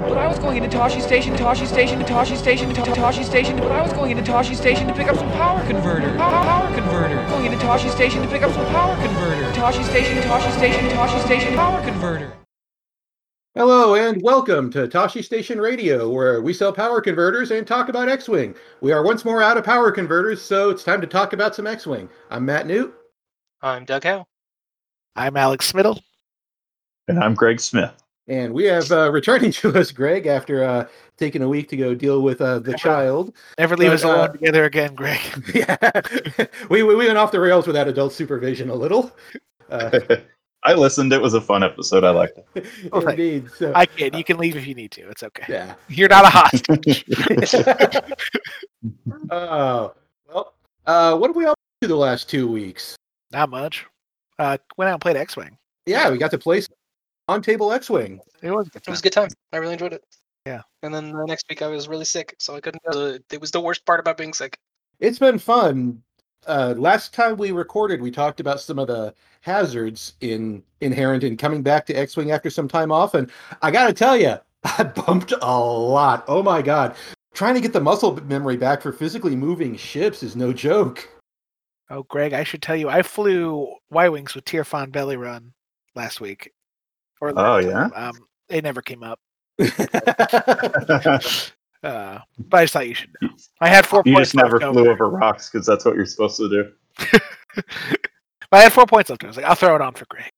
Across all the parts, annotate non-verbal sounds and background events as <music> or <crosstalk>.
But I was going into Toshi Station, Toshi Station, Toshi Station, Ta- Toshi Station. But I was going into Toshi Station to pick up some power converter. Power, power converter. Going into Toshi Station to pick up some power converter. Toshi Station, Toshi Station, Toshi Station, power converter. Hello and welcome to Toshi Station Radio, where we sell power converters and talk about X-Wing. We are once more out of power converters, so it's time to talk about some X-Wing. I'm Matt Newt. I'm Doug Howe. I'm Alex Smittle. And I'm Greg Smith. And we have uh, returning <laughs> to us Greg after uh, taking a week to go deal with uh, the child. Never leave But, us alone uh, together again, Greg. <laughs> <laughs> yeah, we, we we went off the rails without adult supervision a little. Uh, I listened. It was a fun episode. I liked it. Indeed. So, I can. You can leave if you need to. It's okay. yeah. You're not a hostage. Oh well. Uh, what have we all been to the last two weeks? not much. Uh, went out and played X-wing. Yeah, we got to play some on table X-Wing. It was. a good It was time. a good time. I really enjoyed it. Yeah. And then the next week I was really sick, so I couldn't go. The- It was the worst part about being sick. It's been fun. Uh, last time we recorded, we talked about some of the hazards in inherent in coming back to X-wing after some time off, and I got to tell you, <laughs> I bumped a lot. Oh my god, trying to get the muscle memory back for physically moving ships is no joke. Oh, Greg, I should tell you, I flew Y-wings with Tierfon Belly Run last week. Or Oh, yeah? Um, it never came up. <laughs> <laughs> Uh, but I just thought you should know. I had four points just never flew over. over rocks because that's what you're supposed to do. <laughs> but I had four points left. I was like, I'll throw it on for Greg.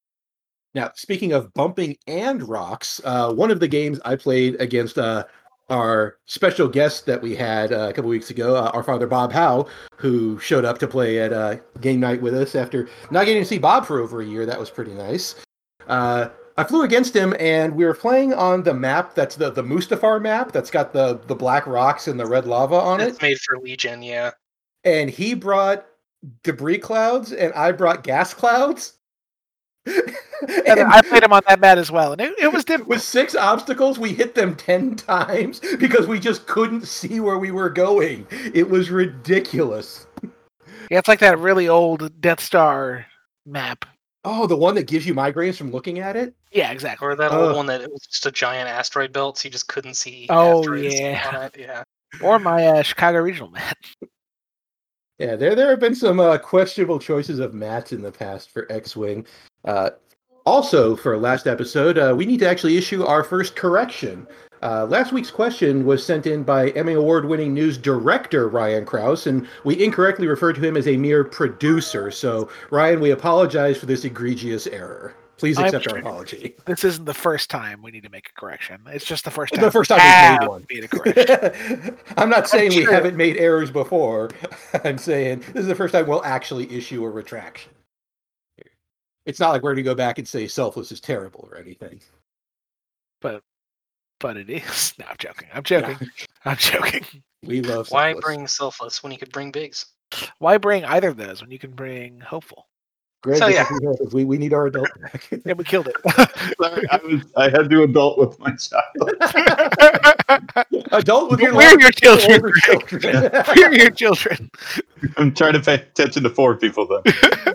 Now, speaking of bumping and rocks, uh, one of the games I played against uh, our special guest that we had uh, a couple weeks ago, uh, our father Bob Howe, who showed up to play at uh, game night with us after not getting to see Bob for over a year. That was pretty nice. I flew against him, and we were playing on the map that's the, the Mustafar map that's got the, the black rocks and the red lava on it. It's made for Legion, yeah. And he brought debris clouds, and I brought gas clouds. <laughs> And I played him on that mat as well, and it, it was difficult. with six obstacles, we hit them 10 <laughs> times because we just couldn't see where we were going. It was ridiculous. Yeah, it's like that really old Death Star map. Oh, the one that gives you migraines from looking at it? Yeah, exactly. Or that Ugh. old one that it was just a giant asteroid belt, so you just couldn't see. Oh, asteroids yeah. on it. Yeah. <laughs> Or my uh, Chicago regional <laughs> map. Yeah, there there have been some uh, questionable choices of mats in the past for X-Wing. Uh, also, for last episode, uh, we need to actually issue our first correction. Uh, last week's question was sent in by Emmy Award winning news director Ryan Krause, and we incorrectly referred to him as a mere producer. So, Ryan, we apologize for this egregious error. Please I'm accept our apology. This isn't the first time we need to make a correction. It's just the first time. The first time we we've made one. made a correction. <laughs> I'm not saying we sure. haven't made errors before. <laughs> I'm saying this is the first time we'll actually issue a retraction. It's not like we're going to go back and say selfless is terrible or anything. but it is. <laughs> No, I'm joking. I'm joking. I'm joking. <laughs> We love Why bring selfless when you could bring bigs? Why bring either of those when you can bring hopeful? Greg, So, yeah. is what happens. we, we need our adult <laughs> back. Yeah, we killed it. Sorry, I was. I had to adult with my child. adult with your We're your children. older Greg. children. We're your children. I'm trying to pay attention to four people though.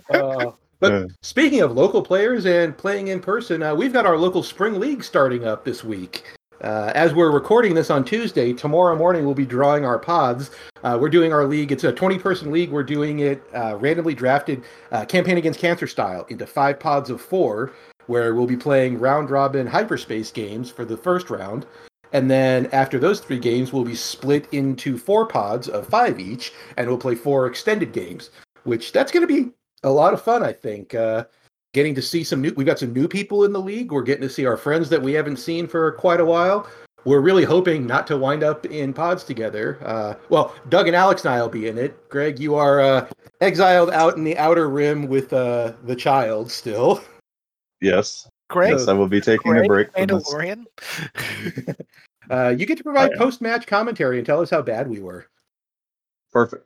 Uh, but Yeah. speaking of local players and playing in person, uh, we've got our local spring league starting up this week. Uh, as we're recording this on Tuesday, tomorrow morning we'll be drawing our pods. Uh, we're doing our league. It's a 20 person league. We're doing it uh, randomly drafted, uh, campaign against cancer style, into five pods of four, where we'll be playing round robin hyperspace games for the first round. And then after those three games, we'll be split into four pods of five each, and we'll play four extended games, which that's going to be a lot of fun, I think. Getting to see some new, we've got some new people in the league. We're getting to see our friends that we haven't seen for quite a while. We're really hoping not to wind up in pods together. Uh, well, Doug and Alex and I will be in it. Greg, you are uh, exiled out in the outer rim with uh, the child still. Yes. Greg, Yes, I will be taking a break from this. Mandalorian. <laughs> Uh, you get to provide yeah. post match commentary and tell us how bad we were. Perfect.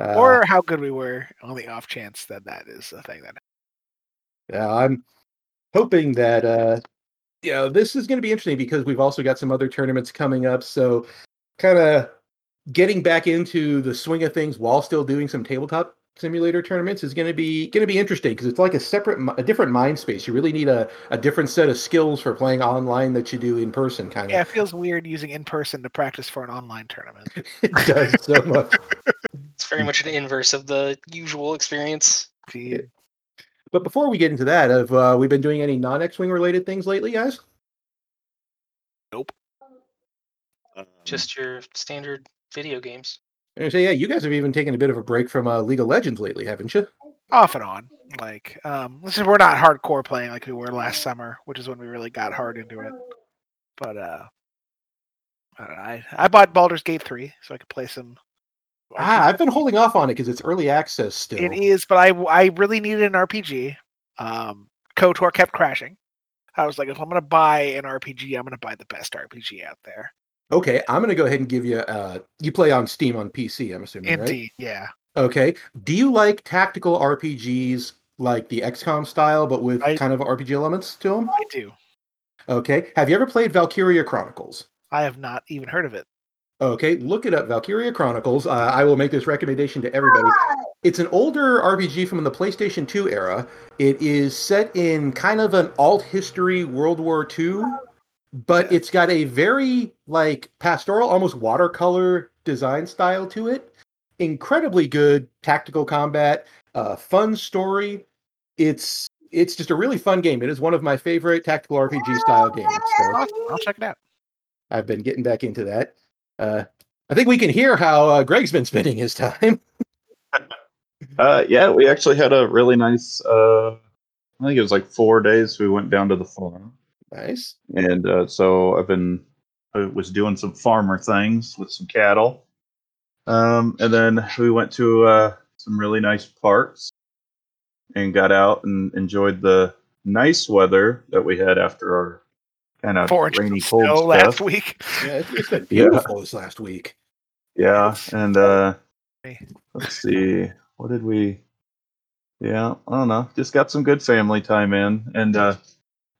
Uh, or how good we were on the off chance that that is the thing that Yeah, I'm hoping that uh you know this is going to be interesting because we've also got some other tournaments coming up. So, kind of getting back into the swing of things while still doing some tabletop simulator tournaments is going to be going to be interesting because it's like a separate, a different mind space. You really need a, a different set of skills for playing online that you do in person. Kind of, Yeah, it feels weird using in person to practice for an online tournament. <laughs> it does so much. <laughs> It's very much an inverse of the usual experience. Gee, But before we get into that, have uh, we been doing any non X Wing related things lately, guys? Nope. Just your standard video games. And I say, yeah, you guys have even taken a bit of a break from uh, League of Legends lately, haven't you? Off and on. Like, um, this is we're not hardcore playing like we were last summer, which is when we really got hard into it. But uh, I don't know. I, I bought Baldur's Gate three so I could play some. Ah, I've been holding off on it because it's early access still. It is, but I I really needed an RPG. Um, KOTOR kept crashing. I was like, if I'm gonna buy an RPG, I'm gonna buy the best RPG out there. Okay, I'm going to go ahead and give you. Uh, you play on Steam on PC, I'm assuming, right? Indeed, yeah. Okay. Do you like tactical RPGs like the XCOM style, but with I- kind of RPG elements to them? I do. Okay. Have you ever played Valkyria Chronicles? I have not even heard of it. Okay, look it up. Valkyria Chronicles. Uh, I will make this recommendation to everybody. It's an older RPG from the PlayStation 2 era. It is set in kind of an alt history World War II, but it's got a very like pastoral, almost watercolor design style to it. Incredibly good tactical combat, uh, fun story. It's it's just a really fun game. It is one of my favorite tactical RPG style games. So I'll check it out. I've been getting back into that. Uh, I think we can hear how uh, Greg's been spending his time. <laughs> Uh, yeah, we actually had a really nice. Uh, I think it was like four days. We went down to the farm, nice. and uh, so I've been. I was doing some farmer things with some cattle, um, and then we went to uh, some really nice parks, and got out and enjoyed the nice weather that we had after our kind of Four rainy, of cold snow stuff. last week. Yeah, it's, it's been beautiful this last week. Yeah, and uh let's see, what did we? Yeah, I don't know. Just got some good family time in, and uh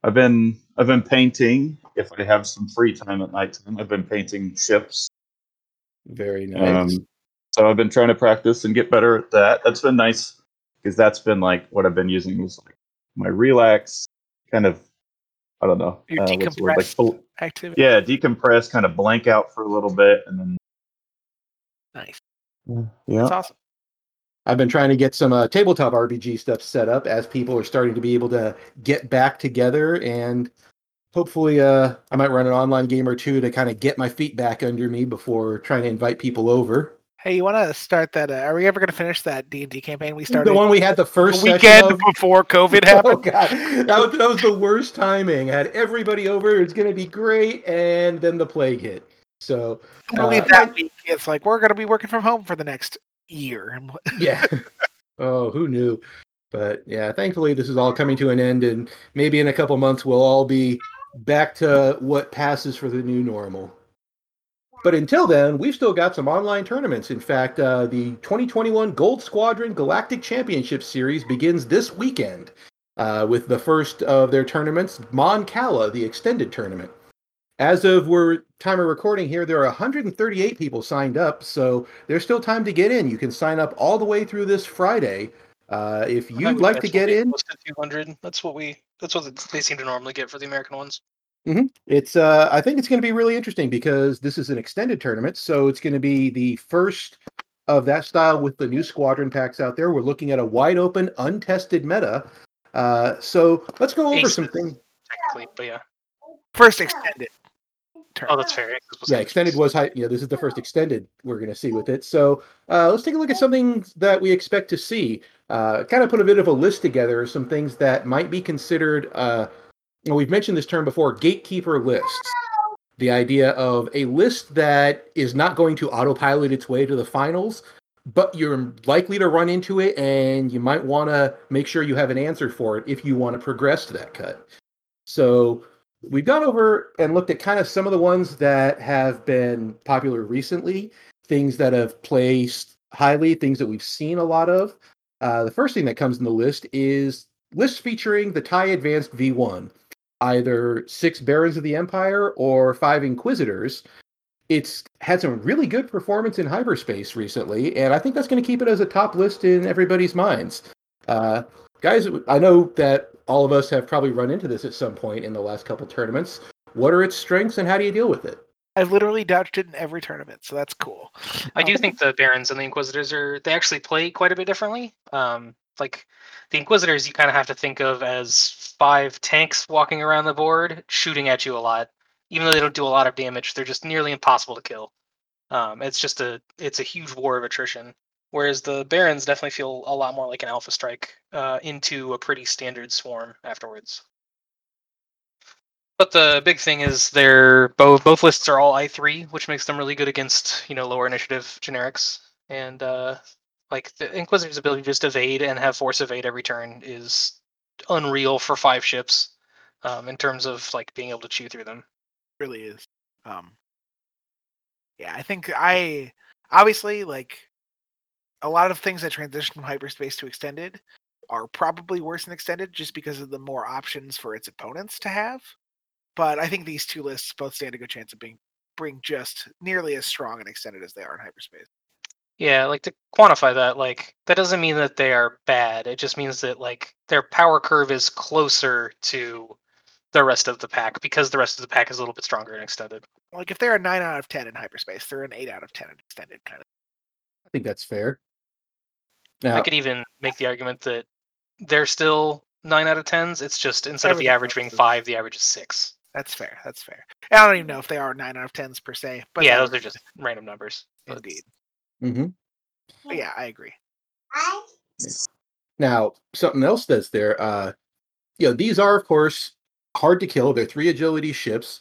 I've been I've been painting. If I have some free time at nighttime, I've been painting ships. Very nice. Um, so I've been trying to practice and get better at that. That's been nice because that's been like what I've been using is like my relax kind of. I don't know. Your uh, what's the word? Like, full- activity. yeah, decompress, kind of blank out for a little bit, and then Nice. yeah. That's awesome. I've been trying to get some uh, tabletop RPG stuff set up as people are starting to be able to get back together, and hopefully, uh, I might run an online game or two to kind of get my feet back under me before trying to invite people over. Hey, you want to start that? Uh, are we ever going to finish that D and D campaign we started The one we had the the first weekend of. before COVID happened. <laughs> Oh happened? god, that was, that was the worst timing. I had everybody over. It's going to be great, and then the plague hit. So Only uh, that week, it's like we're going to be working from home for the next year. <laughs> Yeah. oh, who knew? But yeah, thankfully this is all coming to an end, and maybe in a couple months we'll all be back to what passes for the new normal. But until then, we've still got some online tournaments. In fact, uh, the 2021 Gold Squadron Galactic Championship Series begins this weekend uh, with the first of their tournaments, Mon Cala, the extended tournament. As of we're time of recording here, there are 138 people signed up, so there's still time to get in. You can sign up all the way through this Friday. Uh, if you'd like to get in, posted 200. That's what we. That's what they seem to normally get for the American ones. It's uh I think it's going to be really interesting because this is an extended tournament, so it's going to be the first of that style with the new squadron packs out there. We're looking at a wide open, untested meta. Uh, so let's go over some things. Technically, but yeah. First extended. Term. Oh, that's fair. yeah, 'cause Yeah, extended was high. You know, this is the first extended we're going to see with it. So uh, let's take a look at something that we expect to see. Uh, kind of put a bit of a list together of some things that might be considered. We've mentioned this term before: gatekeeper lists. The idea of a list that is not going to autopilot its way to the finals, but you're likely to run into it, and you might want to make sure you have an answer for it if you want to progress to that cut. So we've gone over and looked at kind of some of the ones that have been popular recently, things that have placed highly, things that we've seen a lot of. Uh, the first thing that comes in the list is lists featuring the TIE Advanced V1, either six Barons of the Empire or five Inquisitors. it's had some really good performance in hyperspace recently, and I think that's going to keep it as a top list in everybody's minds. Uh, guys, I know that all of us have probably run into this at some point in the last couple tournaments. What are its strengths, and how do you deal with it? I've literally dodged it in every tournament, so that's cool. I do Um, think the Barons and the Inquisitors are they actually play quite a bit differently. Um, like the Inquisitors, you kind of have to think of as five tanks walking around the board, shooting at you a lot. Even though they don't do a lot of damage, they're just nearly impossible to kill. Um, it's just a it's a huge war of attrition. Whereas the Barons definitely feel a lot more like an Alpha Strike uh, into a pretty standard swarm afterwards. But the big thing is they're both both lists are all I three, which makes them really good against you know lower initiative generics. And uh, like the Inquisitor's ability to just evade and have force evade every turn is unreal for five ships um, in terms of like being able to chew through them. really is. Um, yeah, I think I obviously like a lot of things that transition from hyperspace to extended are probably worse than extended just because of the more options for its opponents to have. But I think these two lists both stand a good chance of being bring just nearly as strong and extended as they are in hyperspace. Yeah, like to quantify that, like that doesn't mean that they are bad. It just means that like their power curve is closer to the rest of the pack because the rest of the pack is a little bit stronger and extended. Like if they're a nine out of ten in hyperspace, they're an eight out of ten in extended kind of. I think that's fair. I could even make the argument that they're still nine out of tens. It's just instead of the average being five, the average is six. That's fair. That's fair. I don't even know if they are nine out of tens per se. But yeah, those are just random numbers. indeed. Mhm. But yeah, I agree. Now, something else that's there, uh, you know, these are, of course, hard to kill. They're three agility ships.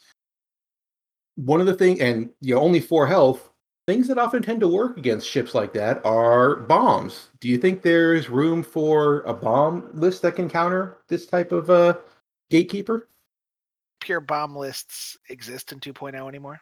One of the thing, and you know, only four health. Things that often tend to work against ships like that are bombs. Do you think there's room for a bomb list that can counter this type of uh, gatekeeper? Pure bomb lists exist in 2.0 anymore.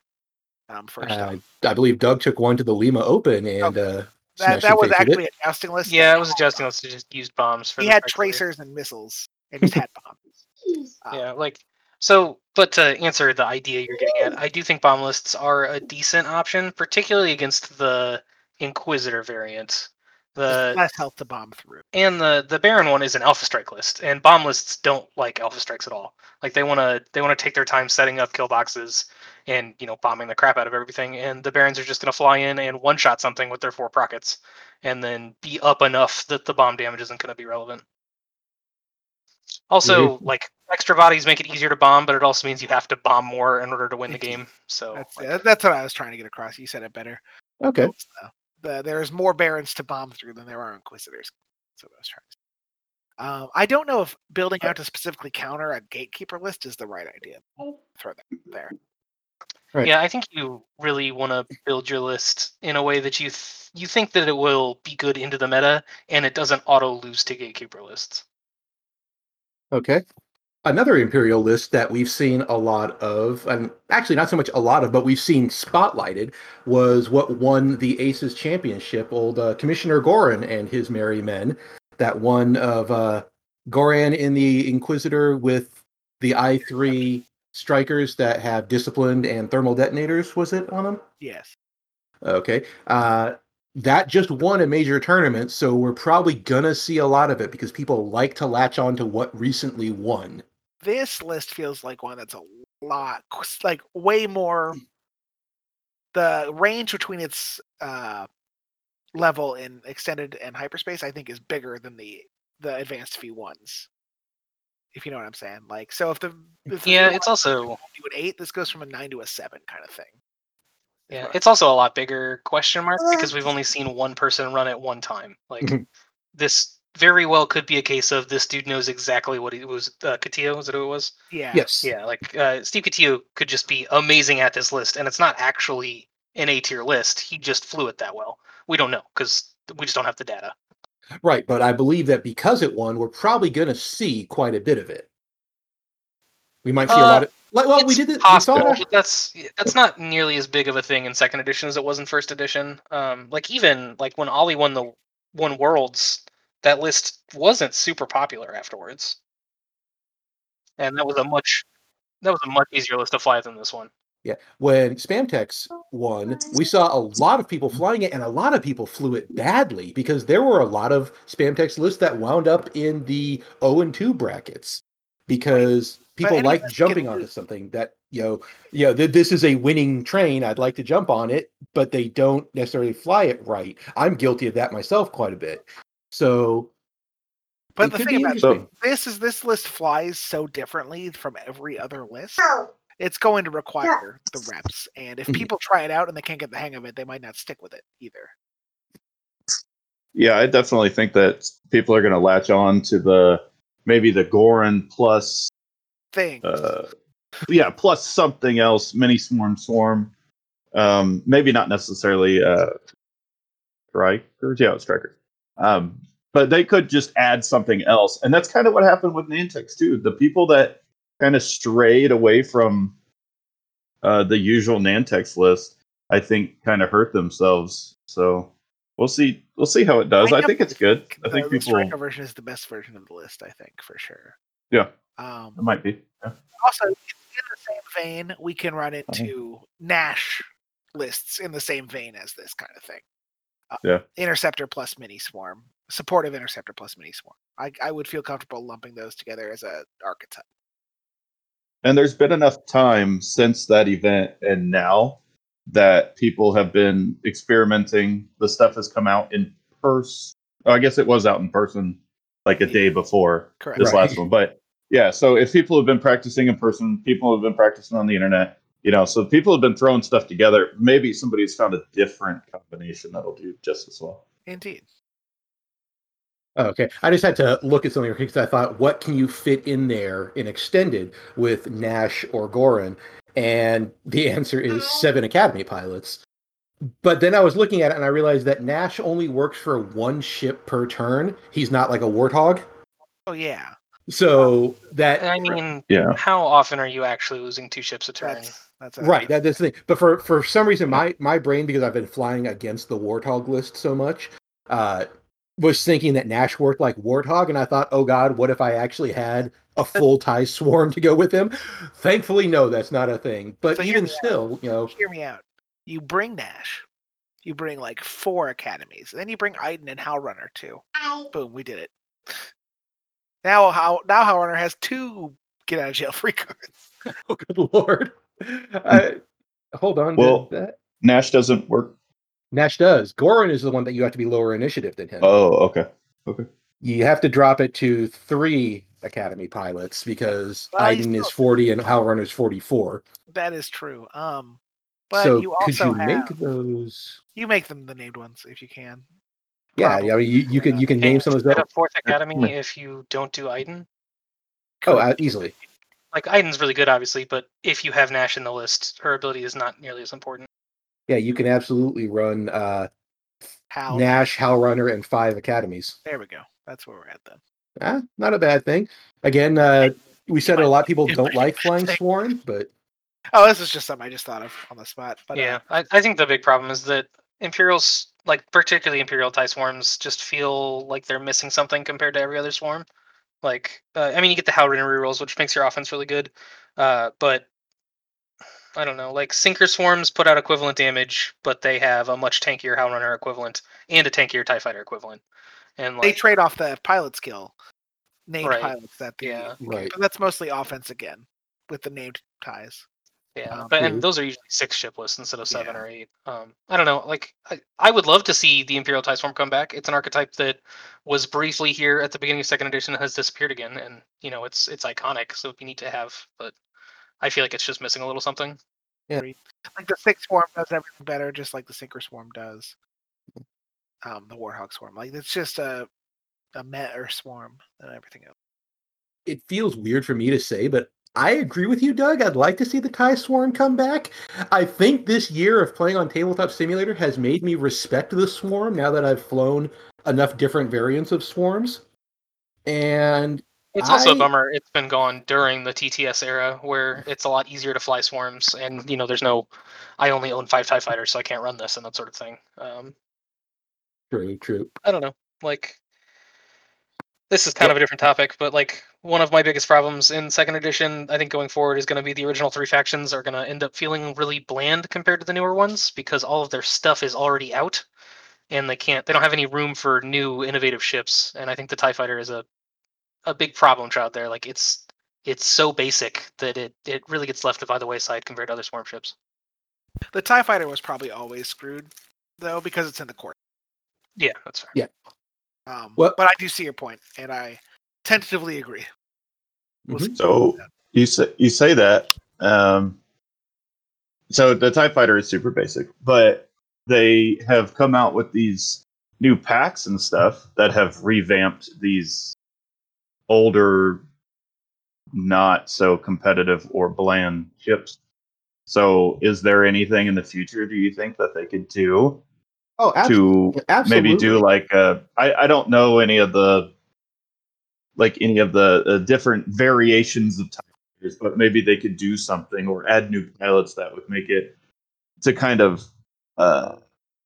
Um, first Uh, off, I believe Doug took one to the Lima Open and uh, that that was face with it. actually a jousting list. Yeah, it was a adjusting list. to just use bombs for He the had tracers and missiles, and just had bombs. <laughs> Um, Yeah, like so. But to answer the idea you're getting at, I do think bomb lists are a decent option, particularly against the Inquisitor variant. There's The less health to bomb through. and the the Baron one is an Alpha Strike list, and bomb lists don't like Alpha Strikes at all. Like they want to they want to take their time setting up kill boxes and you know bombing the crap out of everything, and the Barons are just gonna fly in and one shot something with their four prockets, and then be up enough that the bomb damage isn't gonna be relevant. Also, mm-hmm. like extra bodies make it easier to bomb, but it also means you have to bomb more in order to win the <laughs> game. So That's like, uh, that's what I was trying to get across. You said it better. Okay. So, the, there's more barons to bomb through than there are inquisitors. That's what I was trying to say. Um, I don't know if building out to specifically counter a gatekeeper list is the right idea. Throw that there. Right. Yeah, I think you really want to build your list in a way that you th- you think that it will be good into the meta, and it doesn't auto lose to gatekeeper lists. Okay. Another Imperial list that we've seen a lot of, and actually not so much a lot of, but we've seen spotlighted, was what won the Aces Championship, old uh, Commissioner Goran and his merry men. That one of uh, Goran in the Inquisitor with the I3 strikers that have disciplined and thermal detonators, was it on them? Yes. Okay. Uh, that just won a major tournament, so we're probably gonna see a lot of it because people like to latch on to what recently won. This list feels like one that's a lot, like way more. The range between its uh, level in extended and hyperspace, I think, is bigger than the the advanced V ones. If you know what I'm saying, like so, if the if Yeah, V1 it's also to an eight, this goes from a nine to a seven kind of thing. yeah, it's also a lot bigger question mark because we've only seen one person run it one time. Like <laughs> Mhm. this very well could be a case of this dude knows exactly what he was. Uh, Katia, was it who it was? Yeah. Yes. Yeah, like uh, Steve Katia could just be amazing at this list, and it's not actually an A tier list. He just flew it that well. We don't know because we just don't have the data. Right, but I believe that because it won, we're probably going to see quite a bit of it. We might see a Uh, lot of. Like, well, we It's did it. We possible, saw but that's that's not nearly as big of a thing in second edition as it was in first edition. Um, like even like when Ollie won the won Worlds, that list wasn't super popular afterwards, and that was a much that was a much easier list to fly than this one. Yeah, when Spamtex won, we saw a lot of people flying it, and a lot of people flew it badly because there were a lot of Spamtex lists that wound up in the 0 and 2 brackets because people like jumping onto something that you know, you know, th- this is a winning train. I'd like to jump on it, but they don't necessarily fly it right. I'm guilty of that myself quite a bit. So, But the thing about interesting. this is this list flies so differently from every other list. It's going to require the reps, and if Mhm. people try it out and they can't get the hang of it, they might not stick with it either. Yeah, I definitely think that people are going to latch on to the maybe the Goran plus, Thing. uh, yeah, plus something else, mini swarm swarm. Um, maybe not necessarily uh, strikers. Yeah, strikers. Um, but they could just add something else, and that's kind of what happened with Nantex too. The people that kind of strayed away from uh, the usual Nantex list, I think, kind of hurt themselves. So we'll see. We'll see how it does. I, think it's good. I think the people. striker version is the best version of the list. I think for sure. Yeah, Um, it might be. Yeah. also, in the same vein, we can run Uh-huh. into Nash lists in the same vein as this kind of thing. Uh, Yeah. Interceptor plus mini swarm, supportive interceptor plus mini swarm. I, I would feel comfortable lumping those together as a archetype. And there's been enough time since that event and now that people have been experimenting. The stuff has come out in person. I guess it was out in person like a day before Correct. this Right. last one. But yeah, so if people have been practicing in person, people have been practicing on the internet, you know, so people have been throwing stuff together. Maybe somebody's found a different combination that'll do just as well. Indeed. Oh, okay. I just had to look at something because I thought, what can you fit in there in extended with Nash or Goran? And the answer is seven Academy pilots. But then I was looking at it and I realized that Nash only works for one ship per turn. He's not like a warthog. Oh yeah. So that I mean, Yeah. how often are you actually losing two ships a turn? That's that's a, right that, that's the thing but for for some reason my my brain because i've been flying against the warthog list so much uh was thinking that nash worked like warthog and i thought oh god what if i actually had a <laughs> full tie swarm to go with him thankfully no that's not a thing but So even me out. still you know Hear me out. You bring Nash. You bring like four academies. Then you bring Iden and Howlrunner too. Boom, we did it. Now how now Howlrunner has two get out of jail <laughs> free cards. <laughs> oh good lord <laughs> I, hold on Well- that Nash doesn't work. nash does goran is the one that you have to be lower initiative than him Oh, okay. Okay. You have to drop it to three academy pilots because Well, you Iden is 40 and Howlrunner's 44. That is true. Um but so you could you have make those? you make them the named ones if you can. Yeah, I mean, you, you can you can name some of those. a fourth academy if you don't do Iden. Oh, uh, easily. Like Iden's really good, obviously, but if you have Nash in the list, her ability is not nearly as important. Yeah, you can absolutely run uh, How Nash, Howlrunner, and five academies. there we go. That's where we're at then. Ah, not a bad thing. Again, uh, we said a lot of people don't like <laughs> flying interesting. swarm, but Oh, this is just something I just thought of on the spot. But yeah, uh, I, I think the big problem is that Imperials, like particularly Imperial tie swarms, just feel like they're missing something compared to every other swarm. Like, uh, I mean, you get the Howlrunner rerolls, which makes your offense really good, uh, but I don't know. Like Sinker swarms put out equivalent damage, but they have a much tankier Howlrunner equivalent and a tankier Tie Fighter equivalent. And they trade off the pilot skill. Named Right. pilots that the Yeah. right. but that's mostly offense again with the named ties. Yeah, Um, but and those are usually six ship lists instead of seven Yeah. or eight. Um, I don't know. Like, I, I would love to see the Imperial Tie Swarm come back. It's an archetype that was briefly here at the beginning of second edition and has disappeared again, and you know it's it's iconic, so it'd be neat to have. But I feel like it's just missing a little something. Yeah, like the six swarm does everything better, just like the sinker swarm does. Um, the warthog swarm, like it's just a a better swarm than everything else. It feels weird for me to say, but I agree with you, Doug. I'd like to see the Tie Swarm come back. I think this year of playing on Tabletop Simulator has made me respect the Swarm now that I've flown enough different variants of Swarms. And It's also I- a bummer. It's been gone during the TTS era, where it's a lot easier to fly swarms, and you know there's no. I only own five Tie Fighters, so I can't run this and that sort of thing. Um, true, true. I don't know. Like this is kind of a different topic, but like one of my biggest problems in second edition, I think going forward is going to be the original three factions are going to end up feeling really bland compared to the newer ones because all of their stuff is already out, and they can't, they don't have any room for new innovative ships. And I think the Tie Fighter is a a big problem out there. Like it's it's so basic that it it really gets left by the wayside compared to other swarm ships. The Tie Fighter was probably always screwed though because it's in the court. Yeah, that's fair. Yeah. Um, Well- but I do see your point, and I tentatively agree. We'll Mhm. So you say you say that. Um, so the Tie Fighter is super basic, but they have come out with these new packs and stuff that have revamped these older, not so competitive or bland ships. So, is there anything in the future? Do you think that they could do Oh, abs- to absolutely. maybe do like uh I, I don't know any of the like any of the uh, different variations of tigers but maybe they could do something or add new pilots that would make it to kind of uh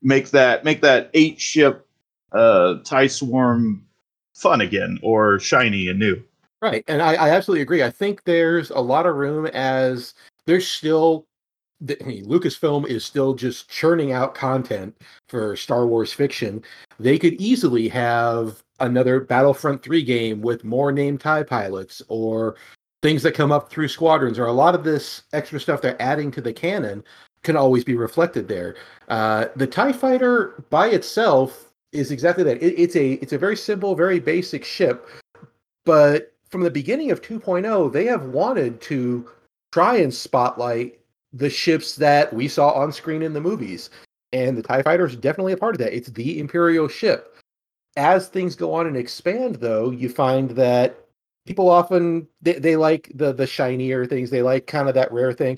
make that make that eight ship uh tie swarm fun again or shiny and new Right, and I, I absolutely agree. I think there's a lot of room as there's still the, I mean, Lucasfilm is still just churning out content for Star Wars fiction. They could easily have another Battlefront 3 game with more named TIE pilots or things that come up through squadrons, or a lot of this extra stuff they're adding to the canon can always be reflected there. Uh, the TIE fighter by itself is exactly that. It, it's a it's a very simple, very basic ship, but from the beginning of 2.0, they have wanted to try and spotlight the ships that we saw on screen in the movies. And the TIE fighter is definitely a part of that. It's the Imperial ship. As things go on and expand, though, you find that people often they, they like the the shinier things. They like kind of that rare thing.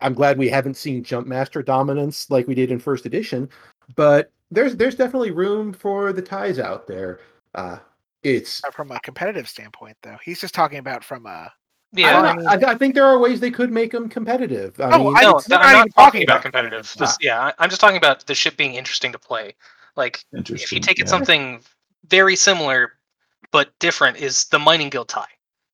I'm glad we haven't seen Jumpmaster dominance like we did in first edition, but there's there's definitely room for the ties out there. Uh, it's Uh, From a competitive standpoint, though, he's just talking about from a. I, Yeah, don't know. I, I think there are ways they could make them competitive. I Oh, mean, I- no, it's not I'm even not talking talking about about competitive. Ah. Yeah, I- I'm just talking about the ship being interesting to play. Like if you take it yeah. something very similar but different is the mining guild tie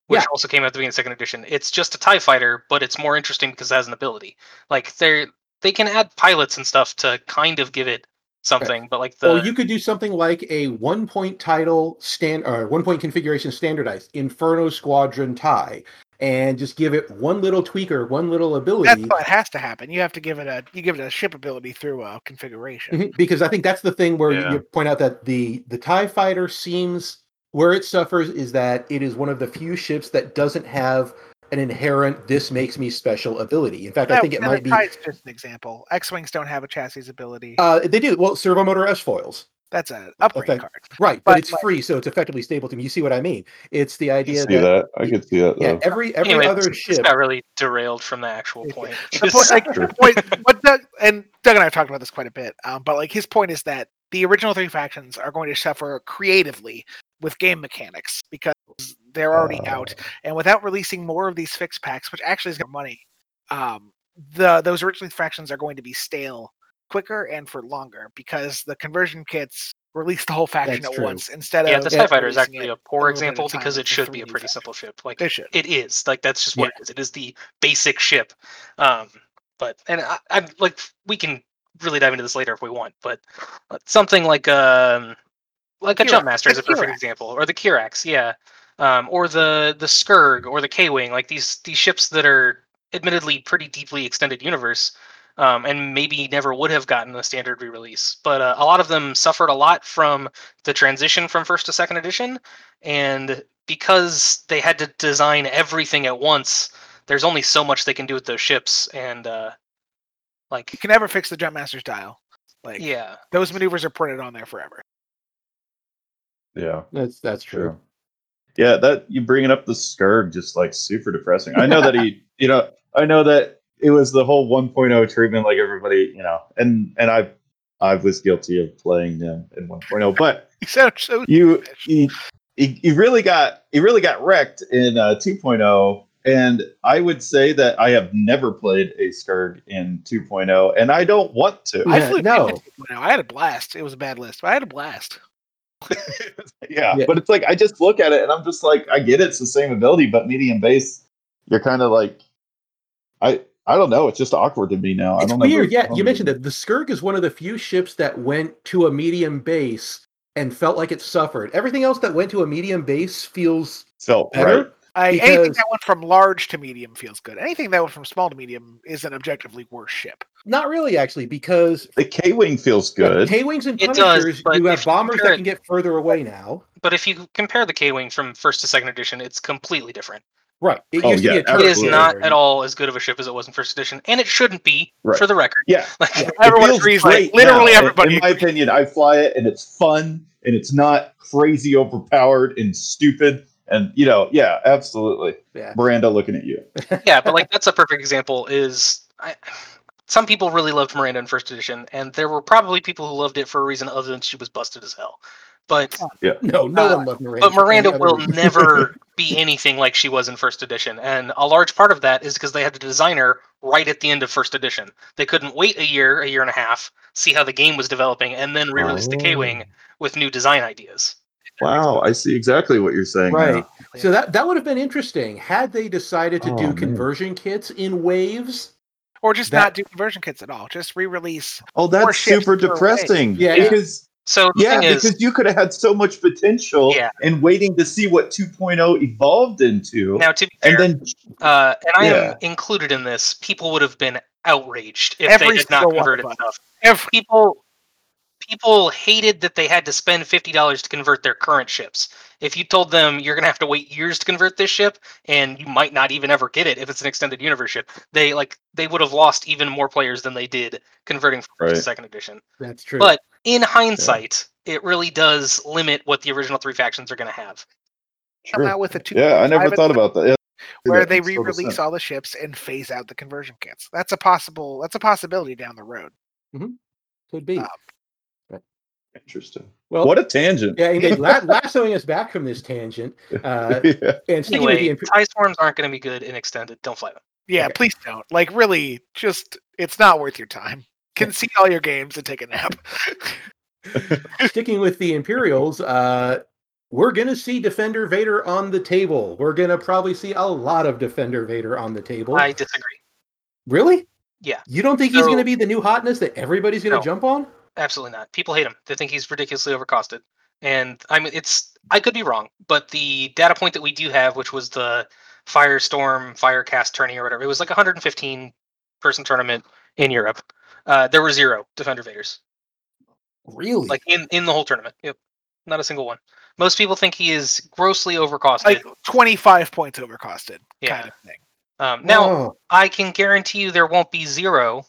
which Yeah. also came out at the beginning of second edition it's just a tie fighter but it's more interesting because it has an ability like they're they can add pilots and stuff to kind of give it something but like the or you could do something like a one point title stand or one point configuration standardized Inferno Squadron tie, and just give it one little tweak or one little ability. That's what has to happen. You have to give it a you give it a ship ability through a configuration. Mhm, because I think that's the thing where Yeah. you point out that the the Tie Fighter seems where it suffers is that it is one of the few ships that doesn't have an inherent "this makes me special" ability. In fact, I think it might be. tie's just an example. X wings don't have a chassis ability. Uh, they do well. Servo motor S foils, That's an upgrade okay. card. right? But, But, it's like- free, so it's effectively stable to me. You see what I mean? It's the I idea can see that. I can see that yeah, every every anyway, other this ship. got really derailed from the actual point <laughs> The point, like, the point, what Doug and Doug and I have talked about this quite a bit. Um, but like his point is that the original three factions are going to suffer creatively with game mechanics because they're already Uh, out, and without releasing more of these fixed packs, which actually is good money, um, the those original factions are going to be stale quicker and for longer because the conversion kits release the whole faction That's at true. once instead yeah of Yeah, the tie fighter is actually a poor little bit at a example because it should be a pretty factions. simple ship like They should. it is like that's just what it is it is the basic ship um but and I, i'm like we can really dive into this later if we want but uh, something like um like a Kihraxz, jumpmaster is a perfect Kihraxz. example or the kihraxz yeah um or the the skurg or the k-wing like these these ships that are admittedly pretty deeply extended universe um, and maybe never would have gotten a standard re-release but uh, a lot of them suffered a lot from the transition from first to second edition and because they had to design everything at once there's only so much they can do with those ships and uh like You can never fix the Jumpmaster's dial. Like yeah those maneuvers are printed on there forever. Yeah, That's that's true. true. Yeah, that you bringing up the Skurg just like super depressing. I know that he, <laughs> you know, I know that it was the whole 1.0 treatment, like everybody, you know, and and I, I was guilty of playing them in 1.0, but <laughs> You so you, you, you you really got you really got wrecked in uh, 2.0, and I would say that I have never played a Skurg in 2.0, and I don't want to. I Yeah, flew no. no. I had a blast. It was a bad list, but I had a blast. <laughs> yeah, Yeah. but it's like I just look at it and I'm just like, I get it, it's the same ability, but medium base, you're kind of like, I I don't know, it's just awkward to me now. I It's don't weird. Ever, Yeah, you mentioned that the Skurg is one of the few ships that went to a medium base and felt like it suffered. Everything else that went to a medium base feels felt better. right. I, anything that went from large to medium feels good. Anything that went from small to medium is an objectively worse ship. Not really, actually, because The K wing feels good. K wings and It does, but you have if you bombers that can get further away now. But if you compare the K Wing from first to second edition, it's completely different. Right. It Oh, used to be yeah, a It is not at all as good of a ship as it was in first edition, and it shouldn't be, Right. for the record. Yeah, <laughs> Like, It Everyone agrees, great like, literally now. In- everybody In my opinion, I fly it and it's fun and it's not crazy overpowered and stupid. And you know, yeah, absolutely. Yeah. Miranda looking at you. <laughs> yeah, but like that's a perfect example. Is I, some people really loved Miranda in first edition, and there were probably people who loved it for a reason other than she was busted as hell. But No, no Uh, one loved Miranda. but Miranda will never <laughs> be anything like she was in first edition, and a large part of that is because they had to design her right at the end of first edition. They couldn't wait a year, a year and a half, see how the game was developing, and then re-release the K Wing with new design ideas. Wow, I see exactly what you're saying. Right. now. So that that would have been interesting had they decided to Oh, do man. conversion kits in waves. Or just That- not do conversion kits at all. Just re-release. Oh, that's super depressing. Yeah. Because So the yeah, thing is, because you could have had so much potential Yeah. and waiting to see what 2.0 evolved into. now to be fair, and then uh, and I Yeah. am included in this. People would have been outraged if Every they did not convert of it us. stuff. Every, People, people hated that they had to spend fifty dollars to convert their current ships. If you told them you're gonna have to wait years to convert this ship, and you might not even ever get it if it's an extended universe ship, they like they would have lost even more players than they did converting from first to Right. second edition. That's true. But in hindsight, it really does limit what the original three factions are going to have. come out with a two. yeah, I never thought about that. Yeah, where that they re-release all the ships and phase out the conversion kits. That's a possible. That's a possibility down the road. could be. uh, Interesting. Well, what a tangent. yeah, indeed. La- <laughs> lassoing us back from this tangent. <laughs> Uh, Yeah. and the Anyway, imp- tie swarms aren't going to be good in extended. Don't fly them. Yeah, Okay. please don't. Like, really, just it's not worth your time. Concede all your games and take a nap. <laughs> sticking with the Imperials, uh, we're gonna see Defender Vader on the table. We're gonna probably see a lot of Defender Vader on the table. I disagree. Really? Yeah. You don't think he's gonna be the new hotness that everybody's gonna No. jump on? Absolutely not. People hate him. They think he's ridiculously overcosted. And I mean, it's I could be wrong, but the data point that we do have, which was the Firestorm Firecast tourney or whatever, it was like a 115 person tournament in Europe. Uh, there were zero Defender Vaders, Really? like in in the whole tournament. Yep, not a single one. Most people think he is grossly overcosted. like twenty-five points overcosted, Yeah. kind of thing. um, now, Oh, I can guarantee you there won't be zero,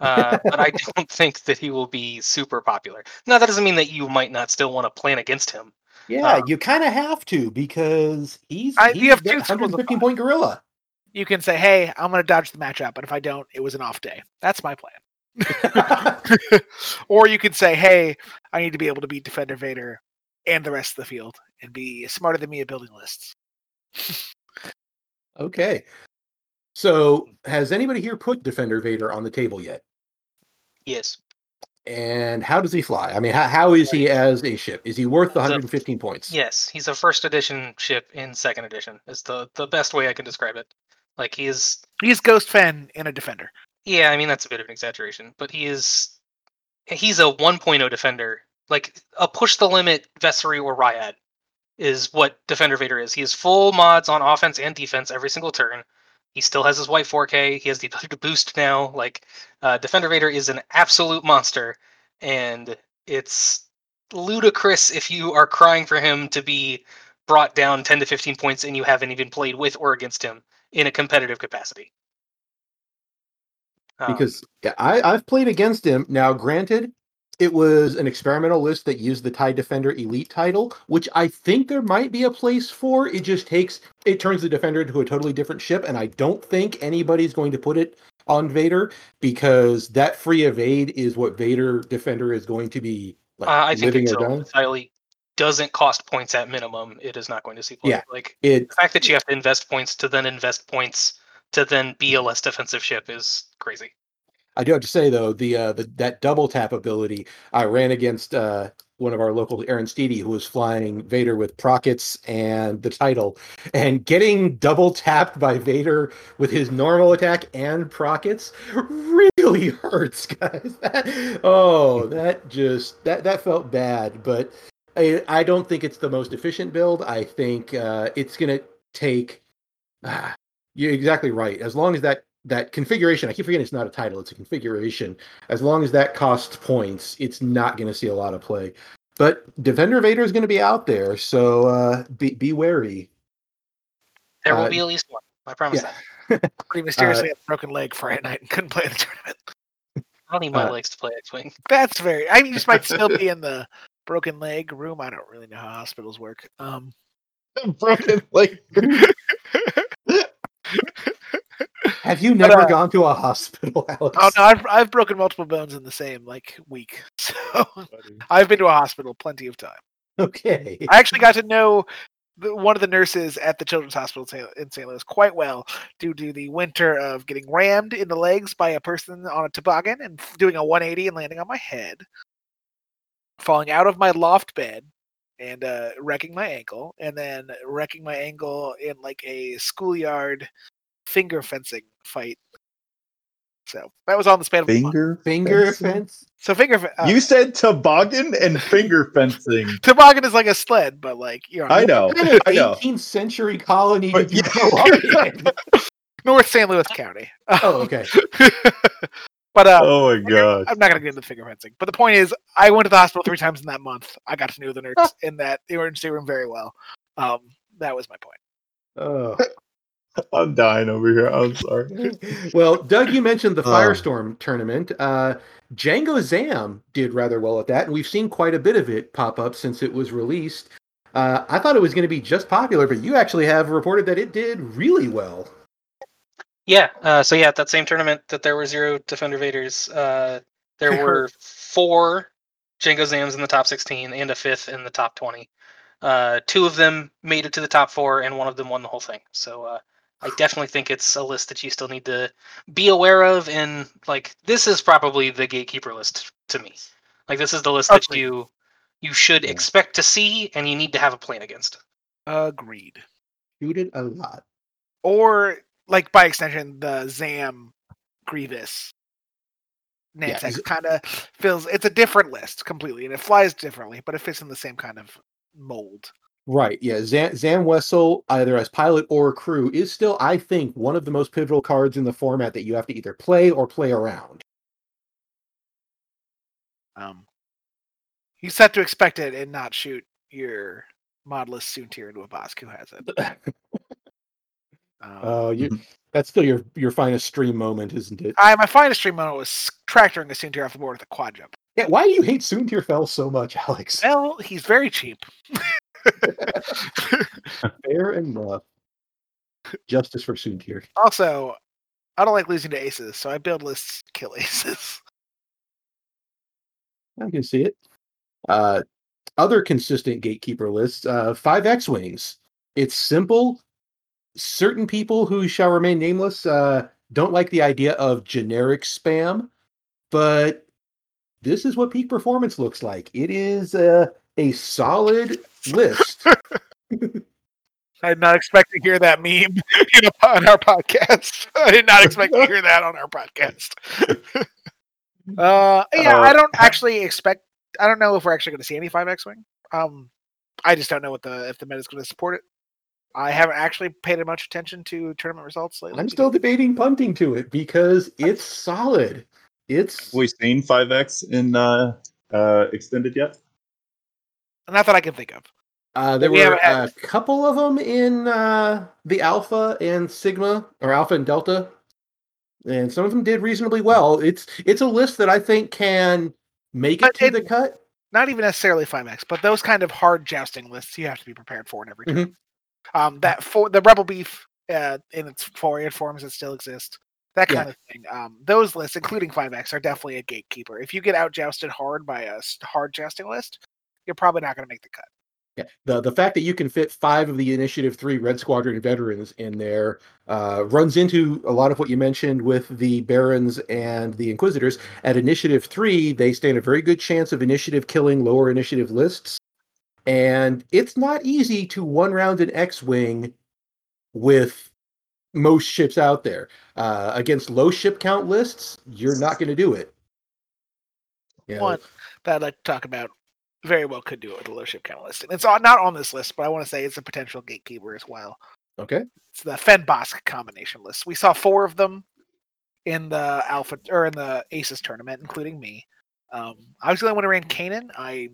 uh, <laughs> but I don't think that he will be super popular. Now that doesn't mean that you might not still want to plan against him. yeah, um, you kind of have to because he's, I- he's you have that two 115 point gorilla. You can say, "Hey, I'm going to dodge the matchup," but if I don't, it was an off day. That's my plan. <laughs> or you could say, "Hey, I need to be able to beat Defender Vader and the rest of the field and be smarter than me at building lists." okay. So, has anybody here put Defender Vader on the table yet? Yes. And how does he fly? I mean, how, how is he as a ship? Is he worth the So- 115 points? Yes, he's a first edition ship in second edition. Is the the best way I can describe it. Like he is He's Ghost Fenn in a Defender. Yeah, I mean that's a bit of an exaggeration, but he is he's a 1.0 defender. Like a push the limit Vessery or Ryad is what Defender Vader is. He has full mods on offense and defense every single turn. He still has his white 4K. He has the ability to boost now. Like uh, Defender Vader is an absolute monster, and it's ludicrous if you are crying for him to be brought down 10 to 15 points and you haven't even played with or against him in a competitive capacity. Um, because I, I've played against him. Now, granted, it was an experimental list that used the TIE Defender Elite title, which I think there might be a place for. It just takes it turns the Defender into a totally different ship, and I don't think anybody's going to put it on Vader because that free evade is what Vader Defender is going to be like uh, I think until entirely doesn't cost points at minimum, it is not going to see play. Yeah. Like It the fact that you have to invest points to then invest points to then be a less defensive ship is crazy. I do have to say though, the uh the that double tap ability, I ran against uh one of our local Aaron Steedy, who was flying Vader with Prockets and the title, and getting double tapped by Vader with his normal attack and Prockets really <laughs> hurts, guys. Oh, that just that that felt bad, but I, I don't think it's the most efficient build. I think uh, it's gonna take. You're exactly right. As long as that that configuration, I keep forgetting it's not a title; it's a configuration. As long as that costs points, it's not going to see a lot of play. But Defender Vader is going to be out there, so uh, be be wary. There will Uh, be at least one. I promise yeah. that. <laughs> Pretty mysteriously had a broken leg Friday night and couldn't play the tournament. I don't need my Uh, legs to play X-wing. That's very. I mean, you just might still be in the broken leg room. I don't really know how hospitals work. Um, <laughs> Broken like Have you never uh, gone to a hospital, <laughs> Alex? oh no, I've I've broken multiple bones in the same like week, <laughs> so I've been to a hospital plenty of time. Okay. I actually got to know one of the nurses at the Children's Hospital in St. in St. Louis quite well due to the winter of getting rammed in the legs by a person on a toboggan and doing a 180 and landing on my head, falling out of my loft bed and uh, wrecking my ankle, and then wrecking my ankle in like a schoolyard finger fencing fight. So that was on the span of a month. Finger Finger fencing? fence. So finger uh, You said toboggan and <laughs> finger fencing. toboggan is like a sled, but like you're I know. What kind of I know. 18th century colony But you yeah. grow up in? North St. Louis County. Oh, okay. <laughs> but uh, Oh my god. I'm not gonna get into the finger fencing. But the point is, I went to the hospital three times in that month. I got to know the nurse <laughs> in that emergency room very well. Um, that was my point. Oh. <laughs> I'm dying over here. I'm sorry. <laughs> well, Doug, you mentioned the Oh. Firestorm tournament. Uh, Jango Zam did rather well at that, and we've seen quite a bit of it pop up since it was released. Uh, I thought it was going to be just popular, but you actually have reported that it did really well. Yeah. Uh, so yeah, at that same tournament that there were zero Defender Vaders, uh, there <laughs> were four Jango Zams in the top 16 and a fifth in the top 20. Uh, two of them made it to the top four, and one of them won the whole thing. So uh, I definitely think it's a list that you still need to be aware of. And like, this is probably the gatekeeper list to me. Like, this is the list that Agreed. you you should Yeah. expect to see, and you need to have a plan against. Agreed. Shoot it a lot. Or like by extension, the Zam Grievous. Yeah, Nantex Z- kind of feels it's a different list completely, and it flies differently, but it fits in the same kind of mold. Right. Yeah. Zam, Zam Wesell, either as pilot or crew, is still, I think, one of the most pivotal cards in the format that you have to either play or play around. Um, you set to expect it and not shoot your modless Soontir into a boss who has it. <laughs> Um, Oh, you. That's still your your finest stream moment, isn't it? I my finest stream moment was tractoring a Soontir off the board with a quad jump. Yeah. Why do you hate soon Soontir Fel so much, <laughs> Alex? Well, he's very cheap. <laughs> <laughs> Fair enough. Justice for Soontir. Also, I don't like losing to aces, so I build lists to kill aces. I can see it. Uh, other consistent gatekeeper lists: uh, five X wings. It's simple. Certain people who shall remain nameless uh, don't like the idea of generic spam, but this is what peak performance looks like. It is uh, a solid list. <laughs> I did not expect to hear that meme <laughs> in a, on our podcast. <laughs> I did not expect to hear that on our podcast. uh, yeah, Uh, I don't actually expect. I don't know if we're actually going to see any five X wing. Um, I just don't know what the if the meta is going to support it. I haven't actually paid much attention to tournament results lately. I'm still debating punting to it because it's solid. It's Have we seen 5X in uh, uh, extended yet? Not that I can think of. Uh, there We were a couple of them in uh, the Alpha and Sigma, or Alpha and Delta, and some of them did reasonably well. It's it's a list that I think can make it to it- the cut. Not even necessarily five X, but those kind of hard jousting lists you have to be prepared for in every turn. Um, that for the Rebel Beef uh, in its four forms that still exist, that Yeah. kind of thing. Um, those lists, including five X, are definitely a gatekeeper. If you get out jousted hard by a hard jousting list, you're probably not going to make the cut. Yeah, the the fact that you can fit five of the Initiative Three Red Squadron veterans in there uh, runs into a lot of what you mentioned with the Barons and the Inquisitors. At Initiative Three, they stand a very good chance of initiative killing lower initiative lists, and it's not easy to one round an X-wing with most ships out there uh, against low ship count lists. You're not going to do it. Know, One that I'd like to talk about very well could do it with a low ship count list. And it's not on this list, but I want to say it's a potential gatekeeper as well. Okay. It's the Fenn Bossk combination list. We saw four of them in the Alpha or in the Aces tournament, including me. Um, I was the only one who ran Kanan. I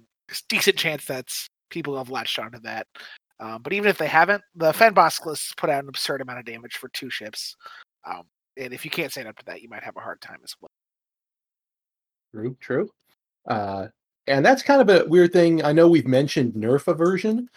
decent chance that's people have latched onto that. Um, but even if they haven't, the Fenn Bossk list put out an absurd amount of damage for two ships. Um, and if you can't stand up to that, you might have a hard time as well. True, true. Uh, and that's kind of a weird thing. I know we've mentioned Nerf aversion,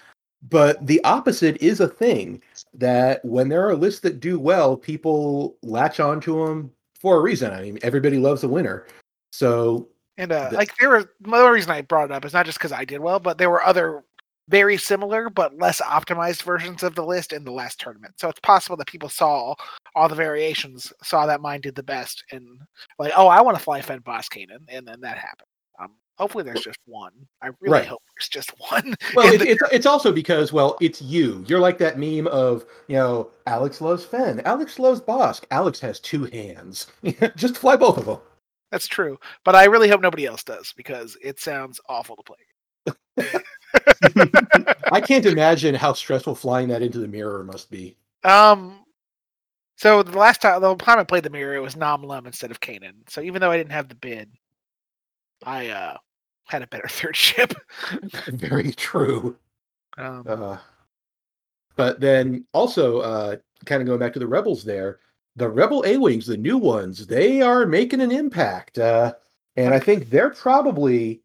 but the opposite is a thing that when there are lists that do well, people latch onto them for a reason. I mean, everybody loves a winner. So, And uh, The- like there were the other reason I brought it up is not just because I did well, but there were other very similar but less optimized versions of the list in the last tournament. So it's possible that people saw all the variations, saw that mine did the best, and like, oh, I want to fly Fenn Bossk Kanan, and then that happened. Hopefully there's just one. I really Right. hope there's just <laughs> one. well, it, the- it's, it's also because, well, it's you. You're like that meme of, you know, Alex loves Fenn, Alex loves Bossk, Alex has two hands. <laughs> Just fly both of them. that's true, but I really hope nobody else does because it sounds awful to play. <laughs> I can't imagine how stressful flying that into the mirror must be. Um, so the last time, the time I played the mirror, it was Nom Lumb instead of Kanan. So even though I didn't have the bid, I uh had a better <laughs> third ship. <laughs> Very true. Um, Uh, but then also, uh, kind of going back to the rebels there, the rebel A wings, the new ones, they are making an impact, uh, and I think they're probably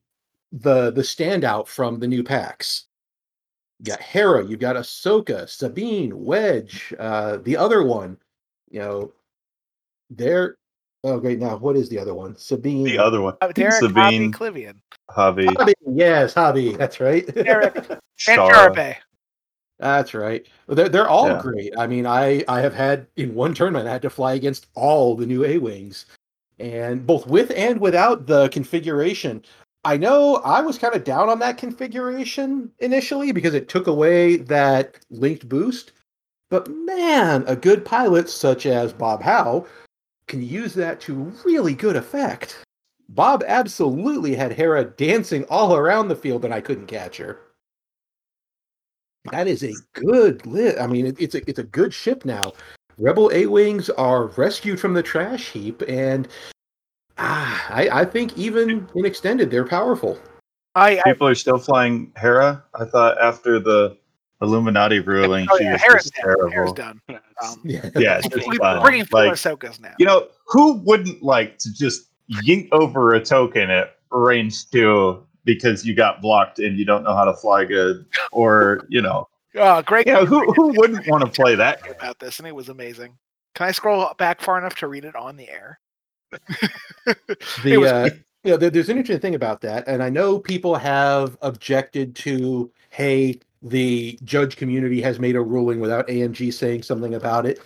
the the standout from the new packs. You got Hera, you've got Ahsoka, Sabine, Wedge, uh, the other one, you know, they're. Oh, great! Now, what is the other one? Sabine. The other one, uh, Derek Sabine. Hobbie Klivian. Hobbie, Hobbie. Yes, Hobbie. That's right. Derek <laughs> and Jarabe. That's right. They're they're all Yeah. great. I mean, I I have had in one tournament I had to fly against all the new A wings, and both with and without the configuration. I know I was kind of down on that configuration initially because it took away that linked boost. But man, a good pilot such as Bob Howe can use that to really good effect. Bob absolutely had Hera dancing all around the field, and I couldn't catch her. That is a good lit. I mean, it, it's a it's a good ship now. Rebel A wings are rescued from the trash heap, and ah, I, I think even in extended, they're powerful. I, I People are still flying Hera. I thought after the Illuminati ruling, oh she yeah, was Harris just done. terrible. Harris done. <laughs> Um, Yeah, <laughs> Yeah, it's just we- fun. we're bringing four Like, Ahsokas now. you know, who wouldn't like to just yink over a token at range two because you got blocked and you don't know how to fly good, or you know, Uh, Greg you know, who who <laughs> wouldn't want to play that? about this, and it was amazing. Can I scroll back far enough to read it on the air? It the was uh, you know, there- there's an interesting thing about that, and I know people have objected to, hey, the judge community has made a ruling without AMG saying something about it.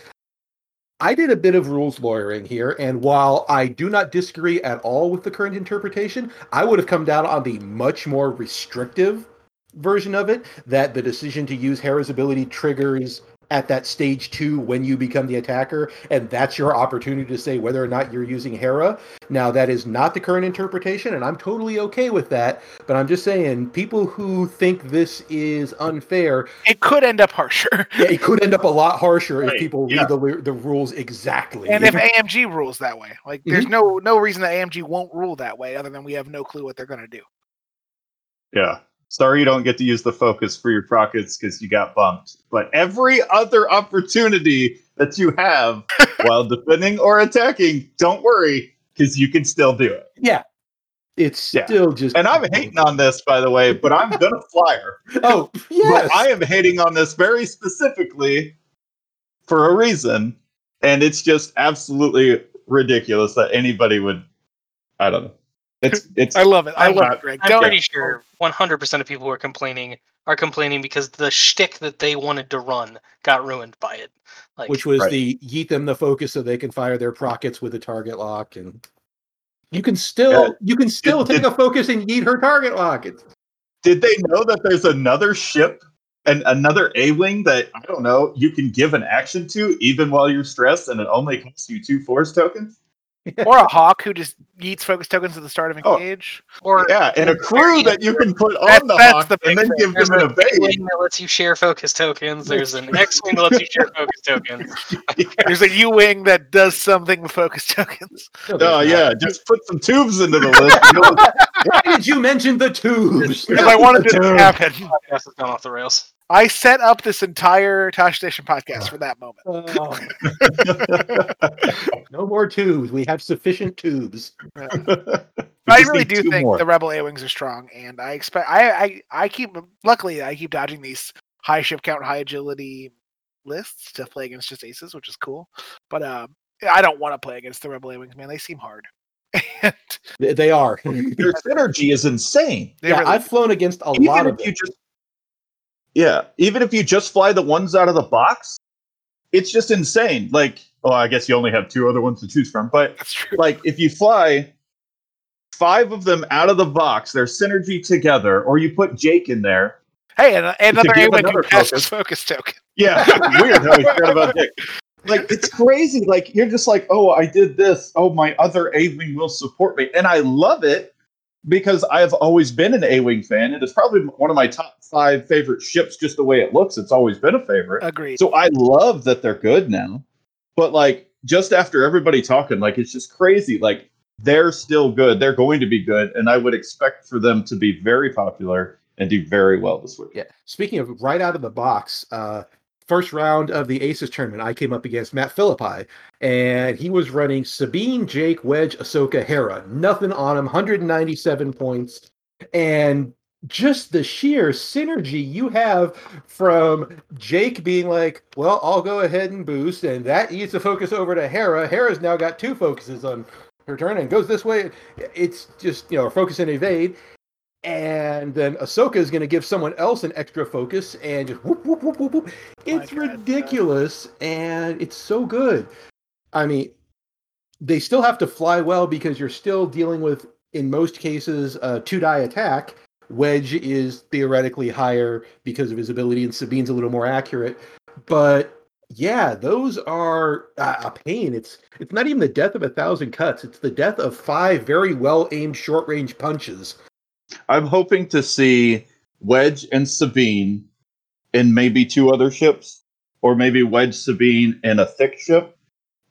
I did a bit of rules lawyering here, and while I do not disagree at all with the current interpretation, I would have come down on the much more restrictive version of it that the decision to use Hera's ability triggers at that stage two when you become the attacker, and that's your opportunity to say whether or not you're using Hera. Now, that is not the current interpretation, and I'm totally okay with that. But I'm just saying, people who think this is unfair, It could end up harsher. <laughs> yeah, it could end up a lot harsher if people yeah. read the the rules exactly. And if <laughs> AMG rules that way, like there's Mm-hmm. no no reason that AMG won't rule that way, other than we have no clue what they're gonna do. Yeah. Sorry you don't get to use the focus for your rockets because you got bumped. But every other opportunity that you have <laughs> while defending or attacking, don't worry, because you can still do it. yeah, it's Yeah. still just. And I'm hating on this, by the way, but I'm gonna <laughs> fly her. Oh yes, But I am hating on this very specifically for a reason. And it's just absolutely ridiculous that anybody would I don't know. It's it's I love it. I I'm love it, Greg. I'm Don't, pretty sure 100% of people who are complaining are complaining because the shtick that they wanted to run got ruined by it. Like, which was Right. the yeet them the focus so they can fire their prockets with a target lock and you can still Yeah. you can still Did- take a focus and yeet her target lock. It's, Did they know that there's another ship and another A wing that I don't know you can give an action to even while you're stressed, and it only costs you two force tokens? <laughs> or a hawk who just eats focus tokens at the start of Oh. engage. or Yeah, and a crew that you can put That's- on the that's hawk the and then give there's them an an evade. wing that lets you share focus tokens. There's an <laughs> X wing that lets you share focus tokens. <laughs> There's a U wing that does something with focus tokens. no, there's Oh not. yeah, just put some tubes into the list. Why did you mention the tubes? Because I wanted it to Dude. happen. Podcast has gone off the rails. I set up this entire Tosh Station podcast for that moment. Oh. <laughs> <laughs> no more tubes. We have sufficient tubes. <laughs> I really do think more. the Rebel A wings are strong, and I expect I, I I keep luckily I keep dodging these high ship count, high agility lists to play against just aces, which is cool. But um, I don't want to play against the Rebel A wings, man. They seem hard. and They- They are. Their synergy is insane. yeah, really, I've flown against a Even lot if of you them. just yeah, even if you just fly the ones out of the box, it's just insane. Like, oh, I guess you only have two other ones to choose from, but like if you fly five of them out of the box, their synergy together, or you put Jake in there. Hey, and, and another A wing another who passes focus. focus token. Yeah, <laughs> weird how we forgot about Jake. Like it's crazy. Like you're just like, oh, I did this. Oh, my other A wing will support me, and I love it because I've always been an A wing fan. And It is probably one of my top five favorite ships. Just the way it looks, it's always been a favorite. Agreed. So I love that they're good now. But like just after everybody talking, like it's just crazy. Like they're still good. They're going to be good, and I would expect for them to be very popular and do very well this week. Yeah. Speaking of right out of the box, uh, first round of the Aces tournament, I came up against Matt Philippi, and he was running Sabine, Jake, Wedge, Ahsoka, Hera. Nothing on him, 197 points. And just the sheer synergy you have from Jake being like, well, I'll go ahead and boost, and that eats the focus over to Hera. Hera's now got two focuses on her turn and goes this way. It's just, you know, focus and evade and then Ahsoka is going to give someone else an extra focus and just whoop whoop whoop whoop whoop. It's God, ridiculous and it's so good. I mean, they still have to fly well because you're still dealing with, in most cases, a two die attack. Wedge is theoretically higher because of his ability, and Sabine's a little more accurate. But yeah, those are uh, a pain. It's it's not even the death of a thousand cuts; it's the death of five very well aimed short range punches. I'm hoping to see Wedge and Sabine in maybe two other ships, or maybe Wedge, Sabine, and a thick ship.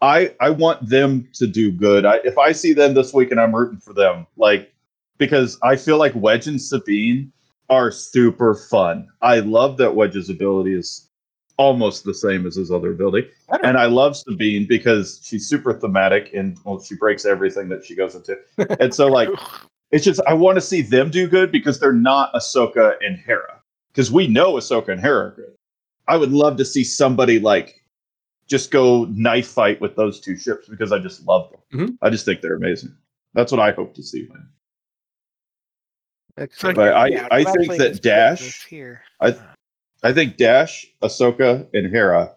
I I want them to do good. I, if I see them this week and I'm rooting for them, like because I feel like Wedge and Sabine are super fun. I love that Wedge's ability is almost the same as his other ability, and I love Sabine because she's super thematic and well, she breaks everything that she goes into, <laughs> and so like it's just I want to see them do good because they're not Ahsoka and Hera. Because we know Ahsoka and Hera are good. I would love to see somebody like just go knife fight with those two ships because I just love them. Mhm. I just think they're amazing. That's what I hope to see. So, Excellent. But I- yeah, I I'm think that Dash- this here. I think Dash, Ahsoka, and Hera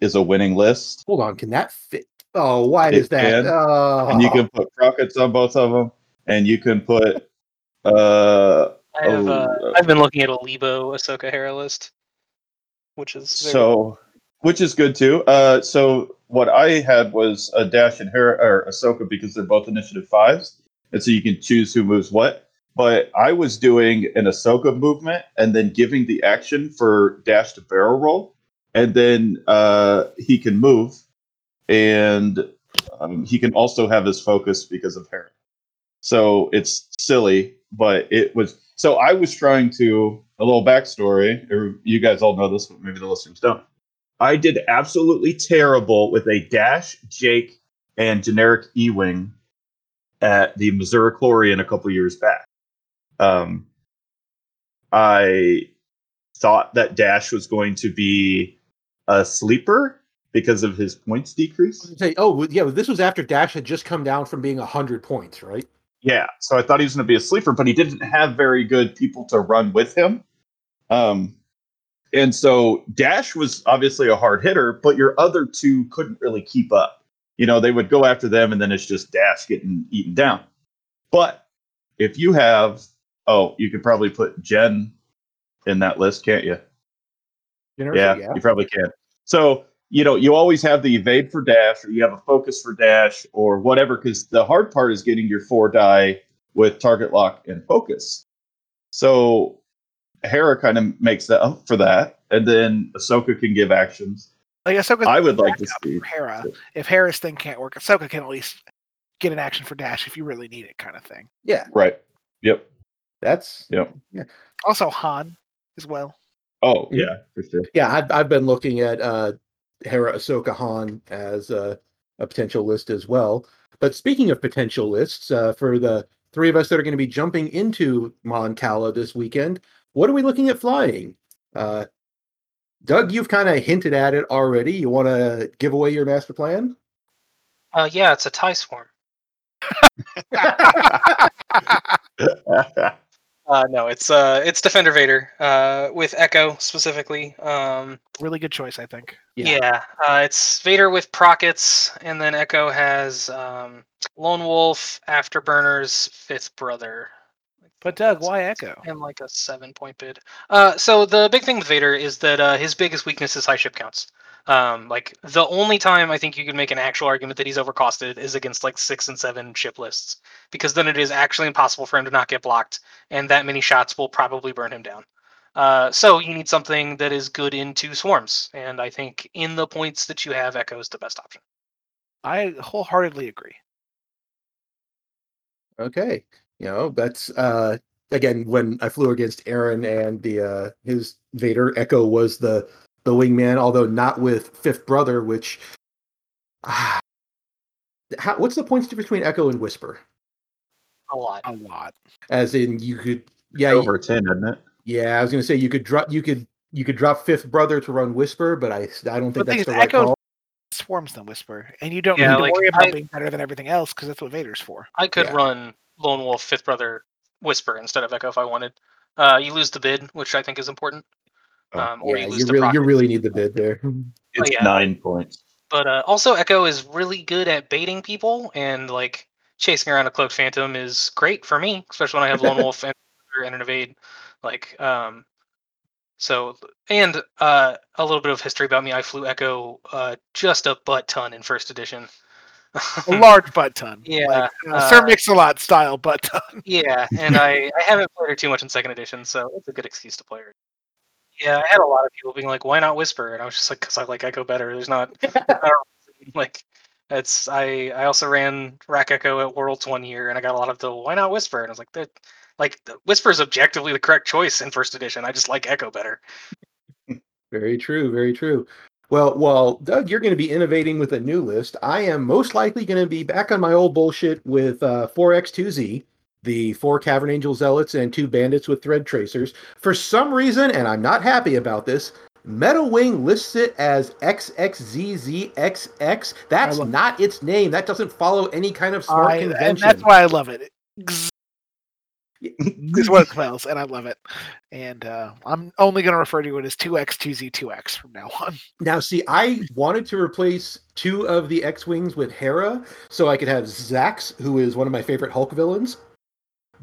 is a winning list. Hold on, can that fit? Oh, why It does that? can. Oh. And you can put rockets on both of them. And you can put <laughs> uh I have, Oh, uh, uh, I've been looking at a Lebo Ahsoka Hera list, which is So, which is good too. Uh, so what I had was a dash and Hera or Ahsoka because they're both initiative fives, and so you can choose who moves what. But I was doing an Ahsoka movement and then giving the action for dash to barrel roll, and then uh, he can move, and um, he can also have his focus because of Hera. So it's silly, but it was. So I was trying to a little backstory. or You guys all know this, but maybe the listeners don't. I did absolutely terrible with a Dash, Jake, and generic E Wing at the Missouri Chlorian a couple years back. Um, I thought that Dash was going to be a sleeper because of his points decrease. Say, oh yeah, this was after Dash had just come down from being hundred points, right? Yeah, so I thought he was going to be a sleeper, but he didn't have very good people to run with him. Um, and so Dash was obviously a hard hitter, but your other two couldn't really keep up. You know, they would go after them, and then it's just Dash getting eaten down. But if you have, oh, you could probably put Jen in that list, can't you? Generously, Yeah, you probably can. So, you know, you always have the evade for dash, or you have a focus for dash, or whatever, because the hard part is getting your four die with target lock and focus. So, Hera kind of makes that up for that, and then Ahsoka can give actions. Like Ahsoka's I would like to backup see. for Hera. If Hera's thing can't work, Ahsoka can at least get an action for Dash if you really need it, kind of thing. Yeah, Right. Yep. that's Yep. Also Han as well. Oh, yeah, for sure. yeah. I've I've been looking at uh, Hera, Ahsoka, Han as a, a potential list as well. But speaking of potential lists, uh, for the three of us that are going to be jumping into Mon Cala this weekend, what are we looking at flying? Uh, Doug, you've kind of hinted at it already. You want to give away your master plan? Uh, yeah, it's a tie swarm. <laughs> <laughs> <laughs> Uh, no, it's uh, it's Defender Vader uh, with Echo specifically. Um, Really good choice, I think. Yeah. yeah, uh, it's Vader with Prockets, and then Echo has um, Lone Wolf, Afterburners, Fifth Brother, But Doug, why Echo? and like a seven point bid. Uh, so the big thing with Vader is that uh, his biggest weakness is high ship counts. Um, like the only time I think you can make an actual argument that he's overcosted is against like six and seven ship lists, because then it is actually impossible for him to not get blocked, and that many shots will probably burn him down. Uh, so you need something that is good into swarms, and I think in the points that you have, Echo is the best option. I wholeheartedly agree. Okay. You know, that's uh again when I flew against Aaron and the uh his Vader Echo was the the wingman, although not with Fifth Brother, which ah, how, what's the points difference between Echo and Whisper? A lot. A lot. As in you could yeah, you- Over 10, isn't it? yeah, I was gonna say you could drop you could you could drop Fifth Brother to run Whisper, but I I don't think But the that's the right Echo's call. swarms than Whisper, and you don't Yeah, need to like, worry about I- being better than everything else because that's what Vader's for. I could Yeah. run Lone Wolf, Fifth Brother, Whisper instead of Echo if I wanted. Uh, you lose the bid, which I think is important. Oh, Um, or Yeah, you lose you the really you really need the bid there. <laughs> It's yeah. nine points. But uh, also, Echo is really good at baiting people, and like chasing around a cloaked phantom is great for me, especially when I have Lone Wolf and, <laughs> and an evade. Like, um, so and uh, a little bit of history about me. I flew Echo uh, just a butt ton in first edition. A <laughs> large butt ton. Yeah, Like, uh, Sir uh, Mix-a-Lot style butt ton. Yeah, and I, I haven't played her too much in second edition, so it's a good excuse to play her. Yeah, I had a lot of people being like, "Why not Whisper?" And I was just like, "Cause I like Echo better." There's not, not a <laughs> reason. like it's I I also ran Rack Echo at Worlds one year, and I got a lot of the "Why not Whisper?" And I was like, "That like the- Whisper is objectively the correct choice in first edition. I just like Echo better." <laughs> Very true, very true. Well, well, Doug, you're going to be innovating with a new list. I am most likely going to be back on my old bullshit with uh, 4x2z, the four Cavern Angel Zealots and two bandits with thread tracers. For some reason, and I'm not happy about this, MetaWing lists it as XXZZXX. That's not its name. That doesn't follow any kind of smart I- and convention. that's why I love it. Gz- <laughs> is what it spells, and I love it. And uh, I'm only going to refer to it as 2x2z2x from now on. Now, see, I wanted to replace two of the X Wings with Hera so I could have Zax, who is one of my favorite Hulk villains.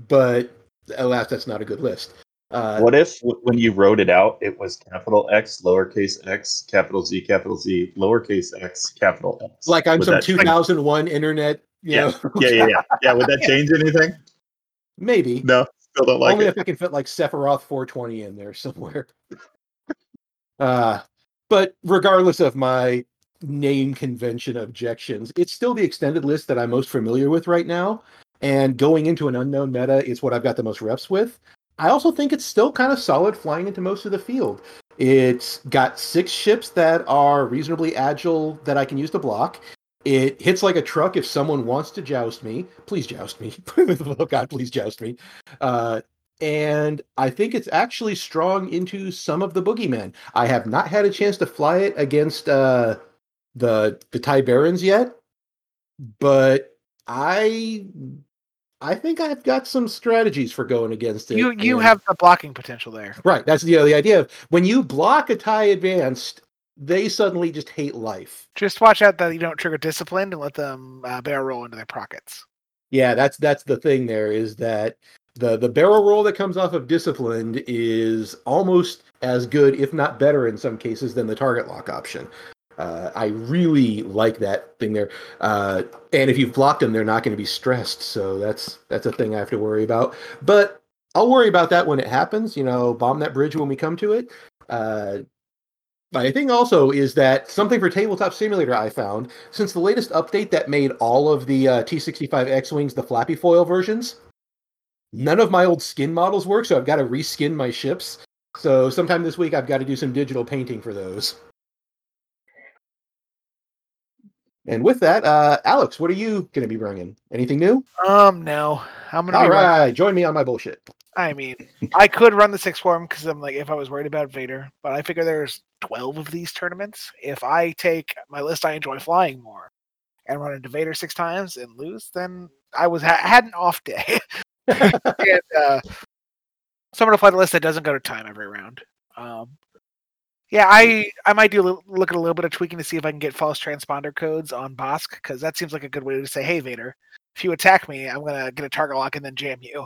But alas, that's not a good list. Uh, What if when you wrote it out, it was capital X, lowercase x, capital Z, capital Z, lowercase x, capital X? like I'm Would some that change- 2001 internet, you Yeah. know, <laughs> Yeah, yeah, yeah. Yeah, would that <laughs> change anything? maybe. No, still don't like Only it. if I can fit like Sephiroth 420 in there somewhere. <laughs> uh, but regardless of my name convention objections, it's still the extended list that I'm most familiar with right now. And going into an unknown meta is what I've got the most reps with. I also think it's still kind of solid flying into most of the field. It's got six ships that are reasonably agile that I can use to block. It hits like a truck if someone wants to joust me. Please joust me. <laughs> oh God, please joust me. Uh, and I think it's actually strong into some of the boogeymen. I have not had a chance to fly it against uh, the the Thai Barons yet, but I I think I've got some strategies for going against it. You you and- have the blocking potential there. right. That's the the idea of when you block a tie advanced, they suddenly just hate life. Just watch out that you don't trigger disciplined and let them uh, barrel roll into their pockets. Yeah, that's that's the thing. There is that the the barrel roll that comes off of disciplined is almost as good, if not better, in some cases than the target lock option. Uh, I really like that thing there. Uh, and if you've blocked them, they're not going to be stressed. So that's that's a thing I have to worry about. But I'll worry about that when it happens. You know, bomb that bridge when we come to it. Uh, my thing also is that something for Tabletop Simulator I found since the latest update that made all of the uh, T65 X Wings the flappy foil versions. None of my old skin models work, so I've got to reskin my ships. So sometime this week I've got to do some digital painting for those. And with that, uh, Alex, what are you going to be bringing? Anything new? Um, no, I'm gonna. All be join me on my bullshit. I mean, I could run the six form because I'm like, if I was worried about Vader, but I figure there's 12 of these tournaments. If I take my list, I enjoy flying more, and run into Vader six times and lose, then I was ha- had an off day. <laughs> <laughs> and uh, so I'm gonna fly the list that doesn't go to time every round. Um, yeah, I I might do a little, look at a little bit of tweaking to see if I can get false transponder codes on Bossk because that seems like a good way to say, hey Vader, if you attack me, I'm gonna get a target lock and then jam you.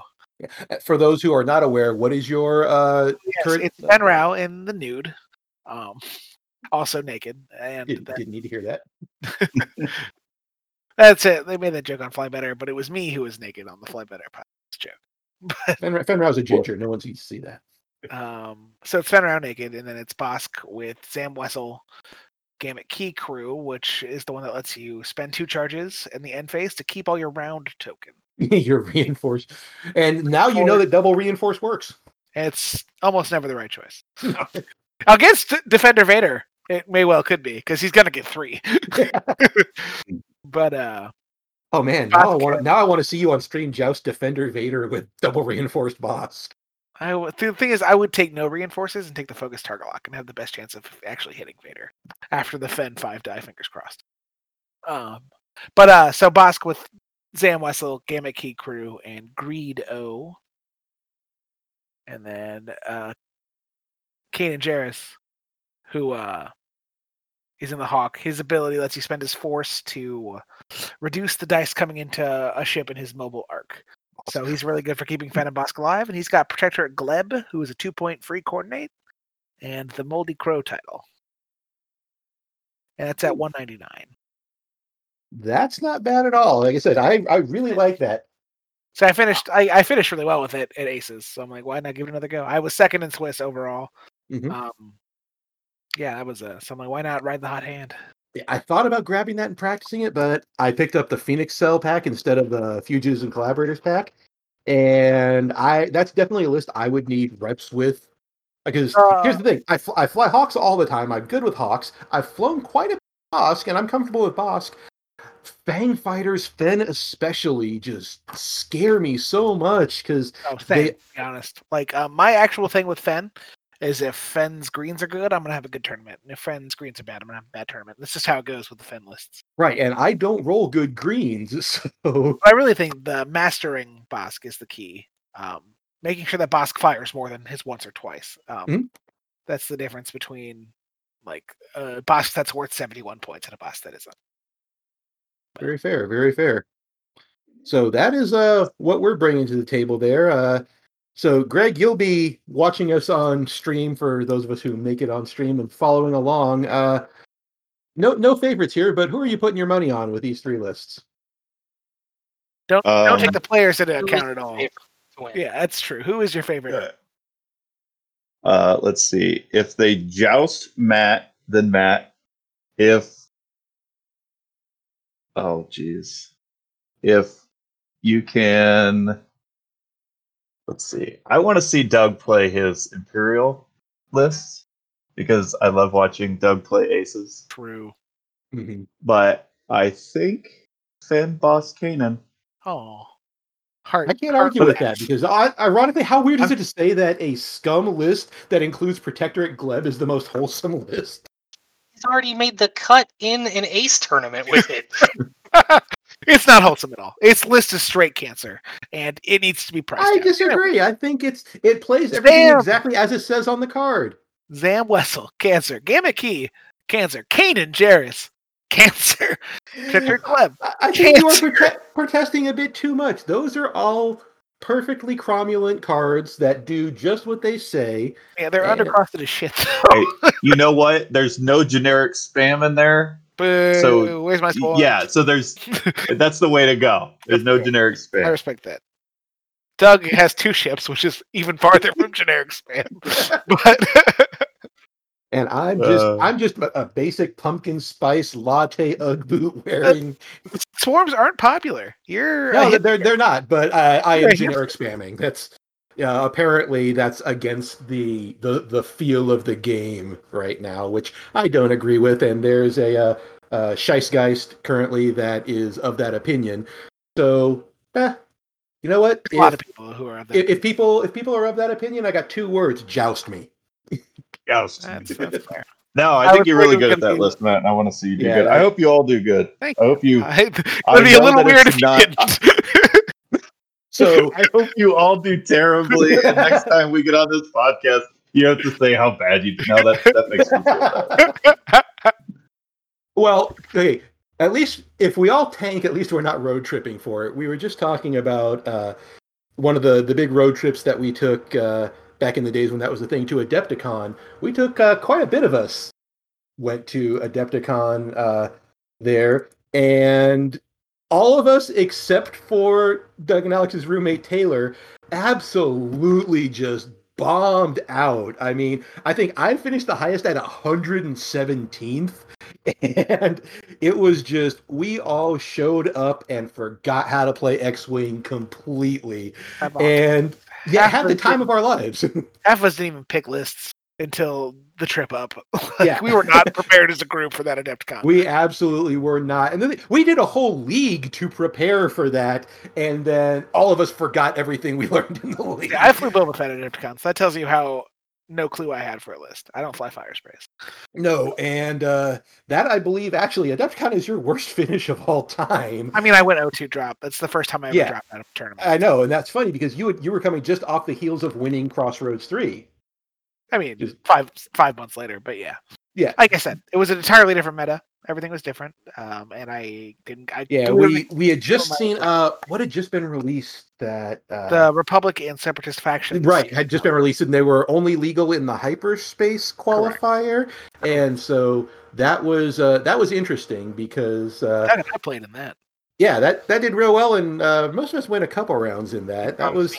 For those who are not aware, what is your uh, Yes, current? it's Fenn Rau in the nude, um, also naked, and Didn't, that- didn't need to hear that. <laughs> that's it. They made that joke on Fly Better, but it was me who was naked on the Fly Better podcast joke. <laughs> Fenn, Fenrau's a ginger. No one sees to see that. Um, so it's Fenn Rau naked, and then it's Bossk with Zam Wesell, Gamut Key Crew, which is the one that lets you spend two charges in the end phase to keep all your round token. <laughs> You're reinforced, and now you know that double reinforce works. It's almost never the right choice. Against Defender Vader, it may well could be because he's gonna get three. <laughs> but uh, Oh man, now I want now I want to see you on stream joust Defender Vader with double reinforced Bossk. The thing is, I would take no reinforces and take the focus target lock and have the best chance of actually hitting Vader after the Fenn five die. Fingers crossed. Um, but uh, so Bossk with Zam Wesell, Gamut Key Crew, and Greedo, and then uh, and Jarrus, who uh is in the Hawk. His ability lets you spend his force to reduce the dice coming into a ship in his mobile arc. So he's really good for keeping Phantom Bossk alive, and he's got Protector Gleb, who is a two-point free coordinate, and the Moldy Crow title, and that's at 199. That's not bad at all. Like I said, I I really like <laughs> that. So I finished. I, I finished really well with it at Aces. So I'm like, why not give it another go? I was second in Swiss overall. Mhm. Um, yeah, that was a. So I'm like, why not ride the hot hand? I thought about grabbing that and practicing it, but I picked up the Phoenix Cell pack instead of the Fugitives and Collaborators pack, and I that's definitely a list I would need reps with. Because here's the thing, I, fl- I fly Hawks all the time. I'm good with Hawks. I've flown quite a bit of Bossk, and I'm comfortable with Bossk. Fang fighters, Fenn especially, just scare me so much because Oh, They-. To be honest, like uh, my actual thing with Fenn is if Fenn's greens are good, I'm gonna have a good tournament, and if Fenn's greens are bad, I'm gonna have a bad tournament. That's just how it goes with the Fenn lists. right, and I don't roll good greens, <laughs> so I really think the mastering Bossk is the key. Um, making sure that Bossk fires more than his once or twice. Um, Mhm. That's the difference between like a Bossk that's worth 71 points and a Bossk that isn't. Very fair, very fair. So that is uh what we're bringing to the table there. Uh so Greg, you'll be watching us on stream for those of us who make it on stream and following along. Uh no no favorites here, but who are you putting your money on with these three lists? Don't don't take Um, the players into account at all. favorite to win? Yeah, that's true. Who is your favorite? Uh, let's see. If they joust Matt, then Matt. If oh geez, if you can, let's see. I want to see Doug play his Imperial list because I love watching Doug play aces. True. Mhm. But I think Fenn Bossk Kanan. Oh, heart. I can't heart argue with match. that because I, ironically, how weird is it to say that a scum list that includes Protectorate Gleb is the most wholesome list? He's already made the cut in an ace tournament with it. <laughs> It's not wholesome at all. Its list is straight cancer, and it needs to be priced. I down. disagree. I think it's it plays everything Damn. exactly as it says on the card. Zam Wesell, cancer. Gamut Key, cancer. Kanan Jarrus, <laughs> cancer. Victor Gleb, I I think you are prote- protesting a bit too much. Those are all perfectly cromulent cards that do just what they say. yeah, they're Yeah. undercosted as shit. Hey, you know what? There's no generic spam in there. Boo, So, where's my spawn? Yeah, so there's <laughs> that's the way to go. There's no <laughs> generic generic I respect that. Doug has two ships, which is even farther from generic spam. <laughs> But And I'm just Uh. I'm just a, a basic pumpkin spice latte UGG boot wearing. swarms aren't popular. You're No, they're they're not. But I, I am generic spamming. That's yeah. Apparently, that's against the the the feel of the game right now, which I don't agree with. And there's a uh, uh, Scheissgeist currently that is of that opinion. So, eh, you know what? a lot of people who are of if, that. if people if people are of that opinion, I got two words: joust me. Yes. That's, that's <laughs> fair. No, I, I think you're really thinking good at that be- list, Matt. And I want to see you do Yeah, good. I that- hope you all do good. Thank I hope you. I, <laughs> it I would be a little weird it's if you didn't. <laughs> So <laughs> I hope you all do terribly. and <laughs> next time we get on this podcast, you have to say how bad you. No, that that makes me feel bad. <laughs> Well, okay. At least if we all tank, at least we're not road tripping for it. We were just talking about uh, one of the the big road trips that we took uh, back in the days when that was the thing to Adepticon. We took uh, quite a bit of us went to Adepticon uh, there, and all of us except for Doug and Alex's roommate Taylor absolutely just bombed out. I mean, I think I finished the highest at 117th <laughs> and it was just we all showed up and forgot how to play X-wing completely, and yeah, Half had the time of our lives. <laughs> Half of us didn't even pick lists until the trip up. <laughs> Like, Yeah. we were not prepared as a group for that Adepticon. we absolutely were not, and then we did a whole league to prepare for that, and then all of us forgot everything we <laughs> learned in the league. Yeah, I flew Boba Fett at Adepticon, so that tells you how no clue I had for a list. I don't fly fire sprays. no, and uh, that I believe actually Adepticon is your worst <laughs> finish of all time. I mean, I went 0-2 drop. That's the first time I ever Yeah. dropped out of a tournament. I know, and that's funny because you you were coming just off the heels of winning Crossroads three. I mean, Just- five five months later, but yeah, Yeah. Like I said, it was an entirely different meta. Everything was different, um, and I didn't. I Yeah, we we had just seen uh what had just been released that uh the Republic and Separatist faction right had just been released and they were only legal in the hyperspace qualifier and so that was uh that was interesting because uh I played in that. yeah that that did real well and uh most of us went a couple rounds in that that was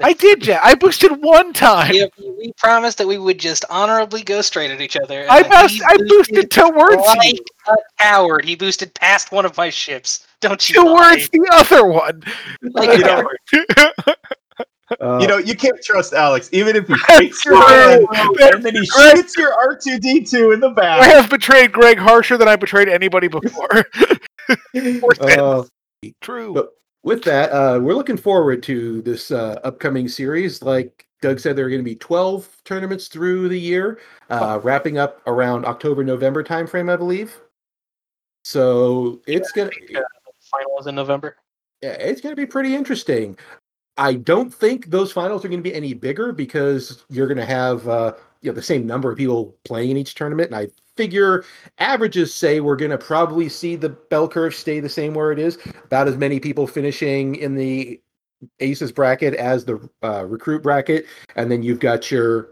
I did, Jack. I boosted one time. Yeah, we promised that we would just honorably go straight at each other. I then boosted. I boosted towards like you. a coward. He boosted past one of my ships. Don't you Towards the other one. Like You know, <laughs> You know, you can't trust Alex, even if he <laughs> That's takes your true. hand That's and then he correct. shoots your R two D two in the back. I have betrayed Greg harsher than I betrayed anybody before. <laughs> uh, True. But- with that, uh, we're looking forward to this uh, upcoming series. Like Doug said, there are going to be 12 tournaments through the year, uh, wrapping up around October, November timeframe, I believe. So it's gonna, Uh, the finals in November. yeah, it's gonna be pretty interesting. I don't think those finals are going to be any bigger because you're going to have uh, you know the same number of people playing in each tournament, and I figure averages say we're going to probably see the bell curve stay the same where it is. About as many people finishing in the aces bracket as the uh, recruit bracket, and then you've got your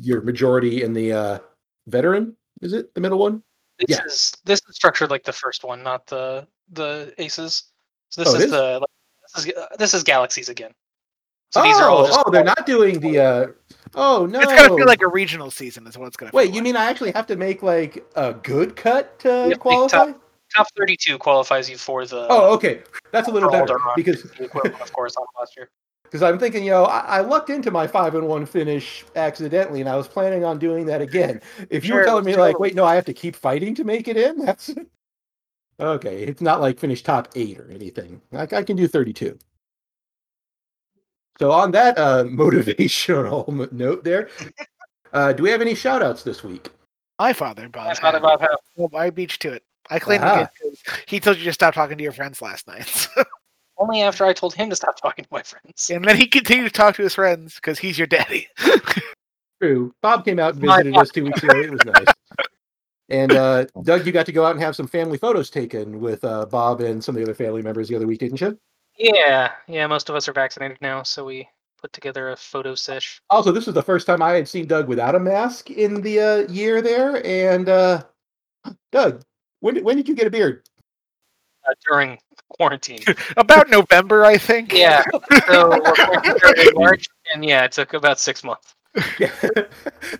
your majority in the uh, veteran. Is it the middle one? This Yeah. is this is structured like the first one, not the the aces. So this Oh, is is? the like, this is uh, this is galaxies again. So these are oh, oh, they're not doing the. Uh, oh no! It's gonna feel like a regional season, is what it's gonna. Be. Wait, feel you like. mean I actually have to make like a good cut to like qualify? top thirty two qualifies you for the Oh, okay, that's a little better because of course, on last year. <laughs> because I'm thinking, you know, I, I lucked into my five and one finish accidentally, and I was planning on doing that again. If you were telling me like, wait, no, I have to keep fighting to make it in, <laughs> that's <laughs> okay. It's not like finish top eight or anything. I, I can do 32. So on that uh, <laughs> motivational note, there, uh, do we have any shout outs this week? my father, Bob. That's not had- about how Well, I beat you to it. I claim again 'cause he told you to stop talking to your friends last night. <laughs> Only after I told him to stop talking to my friends. and then he continued to talk to his friends because he's your daddy. <laughs> True. Bob came out and visited us two weeks ago. It was nice. And uh, Doug, you got to go out and have some family photos taken with uh, Bob and some of the other family members the other week, didn't you? Yeah, yeah. Most of us are vaccinated now, so we put together a photo sesh. Also, this was the first time I had seen Doug without a mask in the uh, year there. And uh, Doug, when did, when did you get a beard? Uh, during quarantine. <laughs> About November, I think. Yeah. So we're <laughs> March, and yeah, it took about six months. <laughs>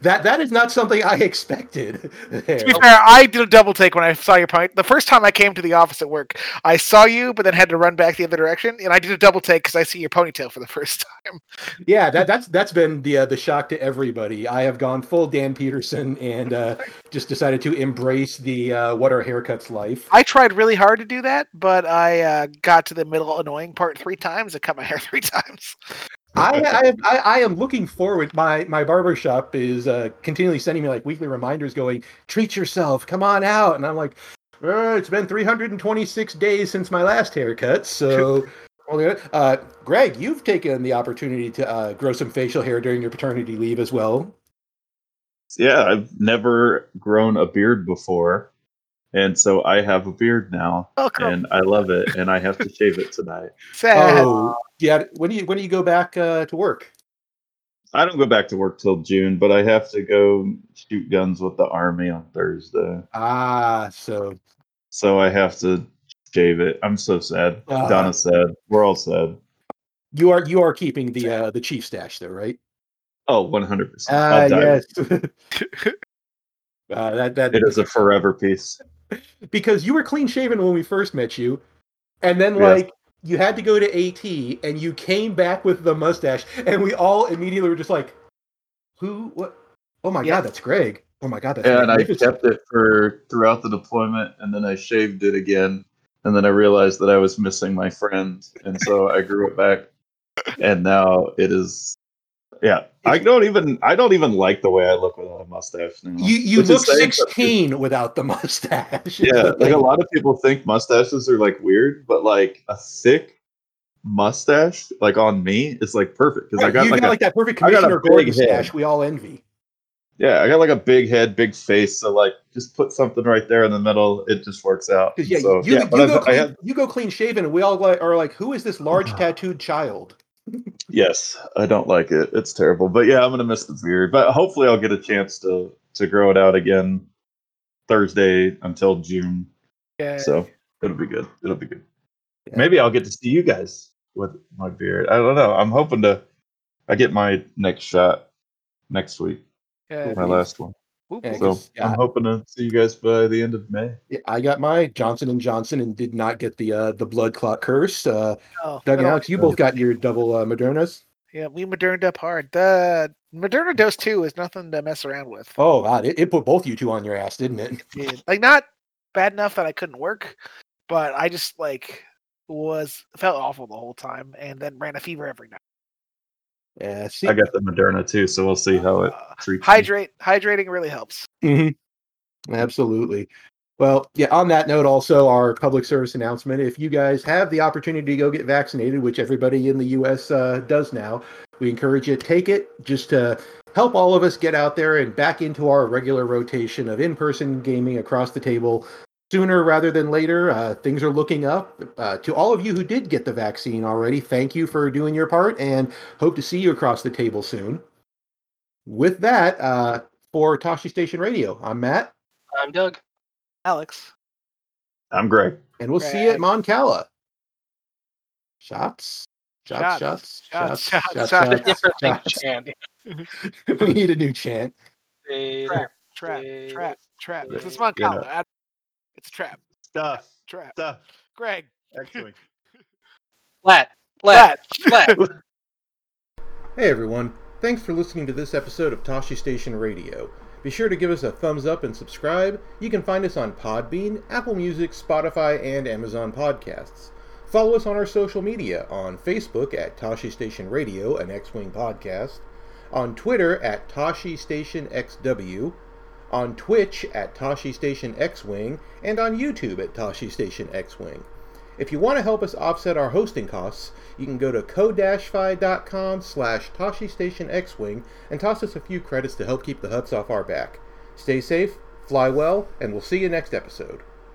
that that is not something I expected. there. To be fair, I did a double take when I saw your point. The first time I came to the office at work, I saw you, but then had to run back the other direction, and I did a double take because I see your ponytail for the first time. Yeah, that, that's that's been the uh, the shock to everybody. I have gone full Dan Peterson and uh, <laughs> just decided to embrace the uh, what are haircuts life. I tried really hard to do that, but I uh, got to the middle annoying part three times. I cut my hair three <laughs> times. I, I, am- I I am looking forward. My my barber shop is uh, continually sending me like weekly reminders, going treat yourself, come on out, and I'm like, "Uh, it's been 326 days since my last haircut, so. <laughs> well, Uh, Greg, you've taken the opportunity to uh, grow some facial hair during your paternity leave as well. Yeah, I've never grown a beard before, and so I have a beard now, Welcome. and I love it, and I have to <laughs> shave it tonight. Sad. Oh, yeah. When do you when do you go back uh, to work? I don't go back to work till June, but I have to go shoot guns with the army on Thursday, Ah, so so I have to shave it. I'm so sad. Ah. Donna's sad. We're all sad. you are you are keeping the uh, the chief stash though, right? Oh, 100. percent Ah, yes. <laughs> <laughs> uh, that that It is a forever piece. <laughs> because you were clean shaven when we first met you, and then Yes. like you had to go to AT, and you came back with the mustache, and we all immediately were just like, "Who? What? Oh my Yeah. god, that's Greg! Oh my god, that's and I kept it for throughout the deployment, and then I shaved it again, and then I realized that I was missing my friend, and so I grew it back, and now it is. Yeah, I don't even I don't even like the way I look without a mustache now. You you Which look saying sixteen without the <laughs> mustache. Yeah, like a lot of people think mustaches are like weird, but like a thick mustache, like on me, is like perfect because I got like got a like that perfect I got a Commissioner Gordon head. we all envy. yeah, I got like a big head, big face. So like, just put something right there in the middle. It just works out. Yeah, so, you, yeah, you, go clean, you go clean shaven, and we all like, are like, who is this large <sighs> tattooed child? Yes, I don't like it. It's terrible. But yeah, I'm gonna miss the beard. But hopefully I'll get a chance to to grow it out again Thursday until June. Yeah. So it'll be good. It'll be good. Yeah. Maybe I'll get to see you guys with my beard. I don't know. I'm hoping to I get my next shot next week. Yeah. My last one. Whoop, Yeah, whoop. So 'cause, yeah, I'm hoping to see you guys by the end of May. Yeah, I got my Johnson and Johnson and did not get the uh, the blood clot curse. Uh, Oh, Doug and. Alex, you both got your double uh, Modernas. Yeah, we moderned up hard. The Moderna dose two is nothing to mess around with. Oh God, it, it put both you two on your ass, didn't it? Dude, Like not bad enough that I couldn't work, but I just like was felt awful the whole time, and then ran a fever every night. Yeah, see, I got the Moderna too, so we'll see how it Uh, treats. me. hydrate, hydrating really helps. Mhm. Absolutely. Well, yeah, on that note, also our public service announcement if you guys have the opportunity to go get vaccinated, which everybody in the U.S. Uh, does now, we encourage you to take it just to help all of us get out there and back into our regular rotation of in person gaming across the table sooner rather than later. Uh, things are looking up. Uh, to all of you who did get the vaccine already, thank you for doing your part and hope to see you across the table soon. With that, uh, for Toshi Station Radio, I'm Matt. I'm Doug. Alex, I'm Greg. and we'll see you at Greg. Mon Cala. Shots, shots, Shots. shots, Shots, shots, shots, shots, shots. shots, shots. Chan. <laughs> We need a new chant. Trap, trap, Wait, trap, trap. wait, It's a smart yeah. collar. I- It's a trap, Stuff. trap. Stuff. Greg, Excellent. <laughs> Flat. Flat. flat. Flat. <laughs> Hey everyone, thanks for listening to this episode of Toshi Station Radio. Be sure to give us a thumbs up and subscribe. You can find us on Podbean, Apple Music, Spotify, and Amazon Podcasts. Follow us on our social media on Facebook at Toshi Station Radio, an X Wing podcast, on Twitter at Toshi Station XW, on Twitch at Toshi Station X-Wing, and on YouTube at Toshi Station X-Wing. If you want to help us offset our hosting costs, you can go to ko-fi.com slash Toshi Station X-Wing and toss us a few credits to help keep the Hutts off our back. Stay safe, fly well, and we'll see you next episode.